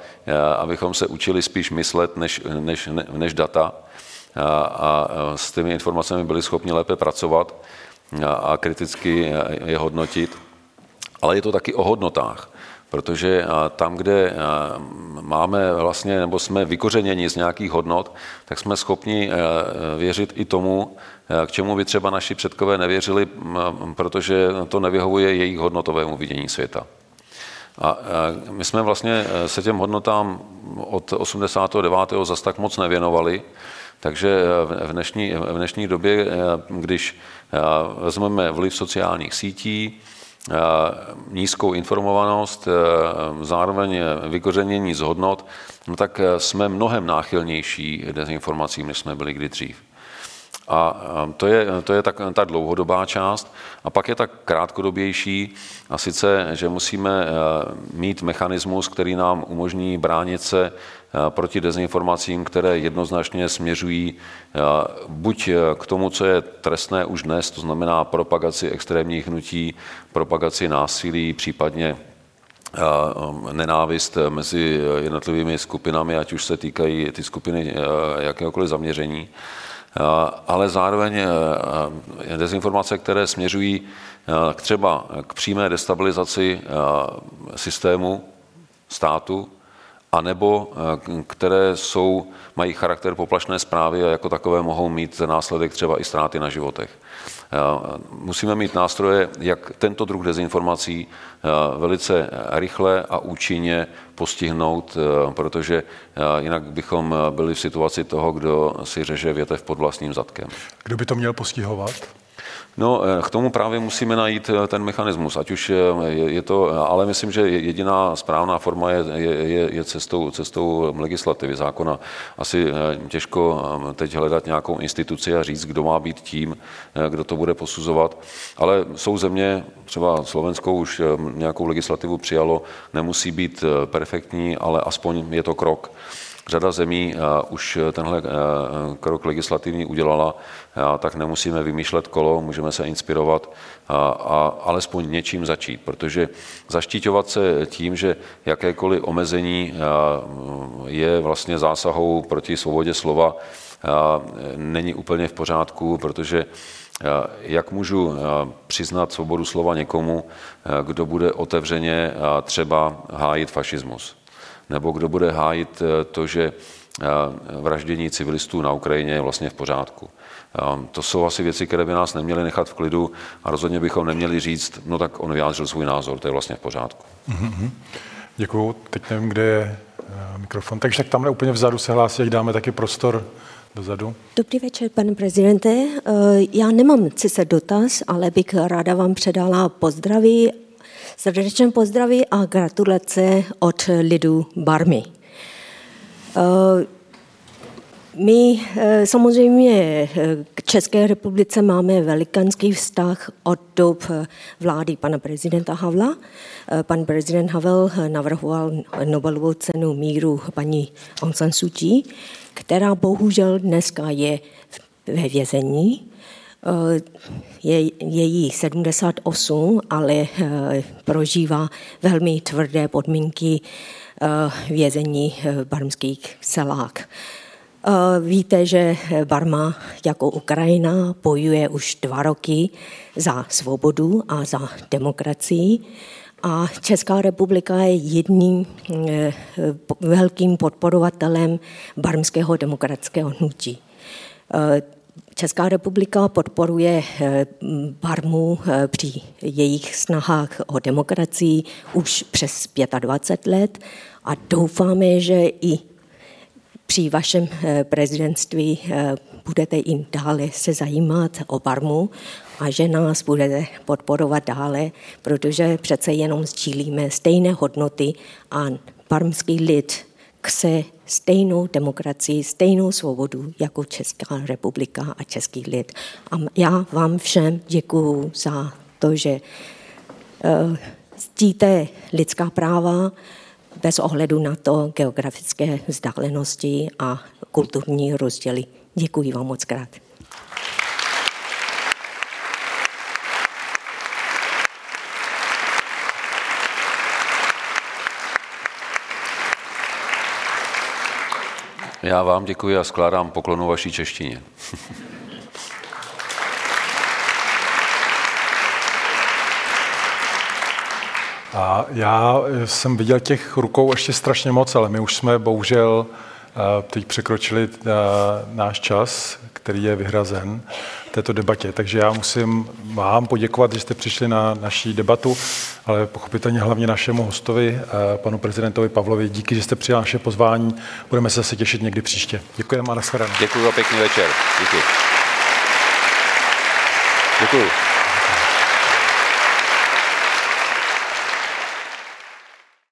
abychom se učili spíš myslet než, než, než data a s těmi informacemi byli schopni lépe pracovat a kriticky je hodnotit. Ale je to taky o hodnotách protože tam, kde máme vlastně, nebo jsme vykořeněni z nějakých hodnot, tak jsme schopni věřit i tomu, k čemu by třeba naši předkové nevěřili, protože to nevyhovuje jejich hodnotovému vidění světa. A my jsme vlastně se těm hodnotám od 89. zas tak moc nevěnovali, takže v dnešní, v dnešní době, když vezmeme vliv sociálních sítí, nízkou informovanost, zároveň vykořenění z hodnot, no tak jsme mnohem náchylnější dezinformacím, než jsme byli kdy dřív. A to je, to je tak, ta dlouhodobá část. A pak je tak krátkodobější, a sice, že musíme eh, mít mechanismus, který nám umožní bránit se eh, proti dezinformacím, které jednoznačně směřují eh, buď k tomu, co je trestné už dnes, to znamená propagaci extrémních hnutí, propagaci násilí, případně nenávist mezi jednotlivými skupinami, ať už se týkají ty skupiny jakéhokoliv zaměření, ale zároveň dezinformace, které směřují k třeba k přímé destabilizaci systému státu, anebo které jsou, mají charakter poplašné zprávy a jako takové mohou mít následek třeba i ztráty na životech. Musíme mít nástroje, jak tento druh dezinformací velice rychle a účinně postihnout, protože jinak bychom byli v situaci toho, kdo si řeže větev pod vlastním zadkem.
Kdo by to měl postihovat?
No, eh, k tomu právě musíme najít eh, ten mechanismus, ať už eh, je, je to, ale myslím, že jediná správná forma je, je, je cestou, cestou legislativy zákona. Asi těžko teď hledat nějakou instituci a říct, kdo má být tím, kdo to bude posuzovat, ale jsou země, třeba Slovensko už nějakou legislativu přijalo, nemusí být perfektní, ale aspoň je to krok. Řada zemí už tenhle krok legislativní udělala, tak nemusíme vymýšlet kolo, můžeme se inspirovat a, a alespoň něčím začít, protože zaštiťovat se tím, že jakékoliv omezení je vlastně zásahou proti svobodě slova, není úplně v pořádku, protože jak můžu přiznat svobodu slova někomu, kdo bude otevřeně třeba hájit fašismus? Nebo kdo bude hájit eh, to, že eh, vraždění civilistů na Ukrajině je vlastně v pořádku. Ehm, to jsou asi věci, které by nás neměly nechat v klidu a rozhodně bychom neměli říct, no tak on vyjádřil svůj názor, to je vlastně v pořádku.
Mm-hmm. Děkuju. Teď nevím, kde je eh, mikrofon. Takže tak tamhle úplně vzadu se hlásí, jak dáme taky prostor dozadu.
Dobrý večer, pane prezidente. Já nemám sice dotaz, ale bych ráda vám předala pozdraví Srdečné pozdraví a gratulace od lidu Barmy. Eh, my eh, samozřejmě eh, k České republice máme velikánský vztah od dob vlády pana prezidenta Havla. Pan prezident Havel navrhoval Nobelovou cenu míru paní Aung San Suu Kyi, která bohužel dneska je ve vězení je, je jí 78, ale eh, prožívá velmi tvrdé podmínky eh, vězení v barmských celách. Eh, víte, že Barma jako Ukrajina bojuje už dva roky za svobodu a za demokracii. A Česká republika je jedním velkým podporovatelem barmského demokratického hnutí. Česká republika podporuje eh, Barmu eh, při jejich snahách o demokracii už přes 25 let. A doufáme, že i při vašem eh, prezidentství budete i dále se zajímat o Barmu a že nás budete podporovat dále, protože přece jenom sdílíme stejné hodnoty a barmský lid chce stejnou demokracii, stejnou svobodu jako Česká republika a Český lid. A já vám všem děkuju za to, že uh, ctíte lidská práva bez ohledu na to geografické vzdálenosti a kulturní rozděly. Děkuji vám moc krát.
Já vám děkuji a skládám poklonu vaší češtině.
A já jsem viděl těch rukou ještě strašně moc, ale my už jsme bohužel eh, teď překročili eh, náš čas, který je vyhrazen této debatě. Takže já musím vám poděkovat, že jste přišli na naší debatu, ale pochopitelně hlavně našemu hostovi, eh, panu prezidentovi Pavlovi. Díky, že jste přijal naše pozvání. Budeme se zase těšit někdy příště. Děkujeme a nashledanou.
Děkuji za pěkný večer. Díky. Děkuji.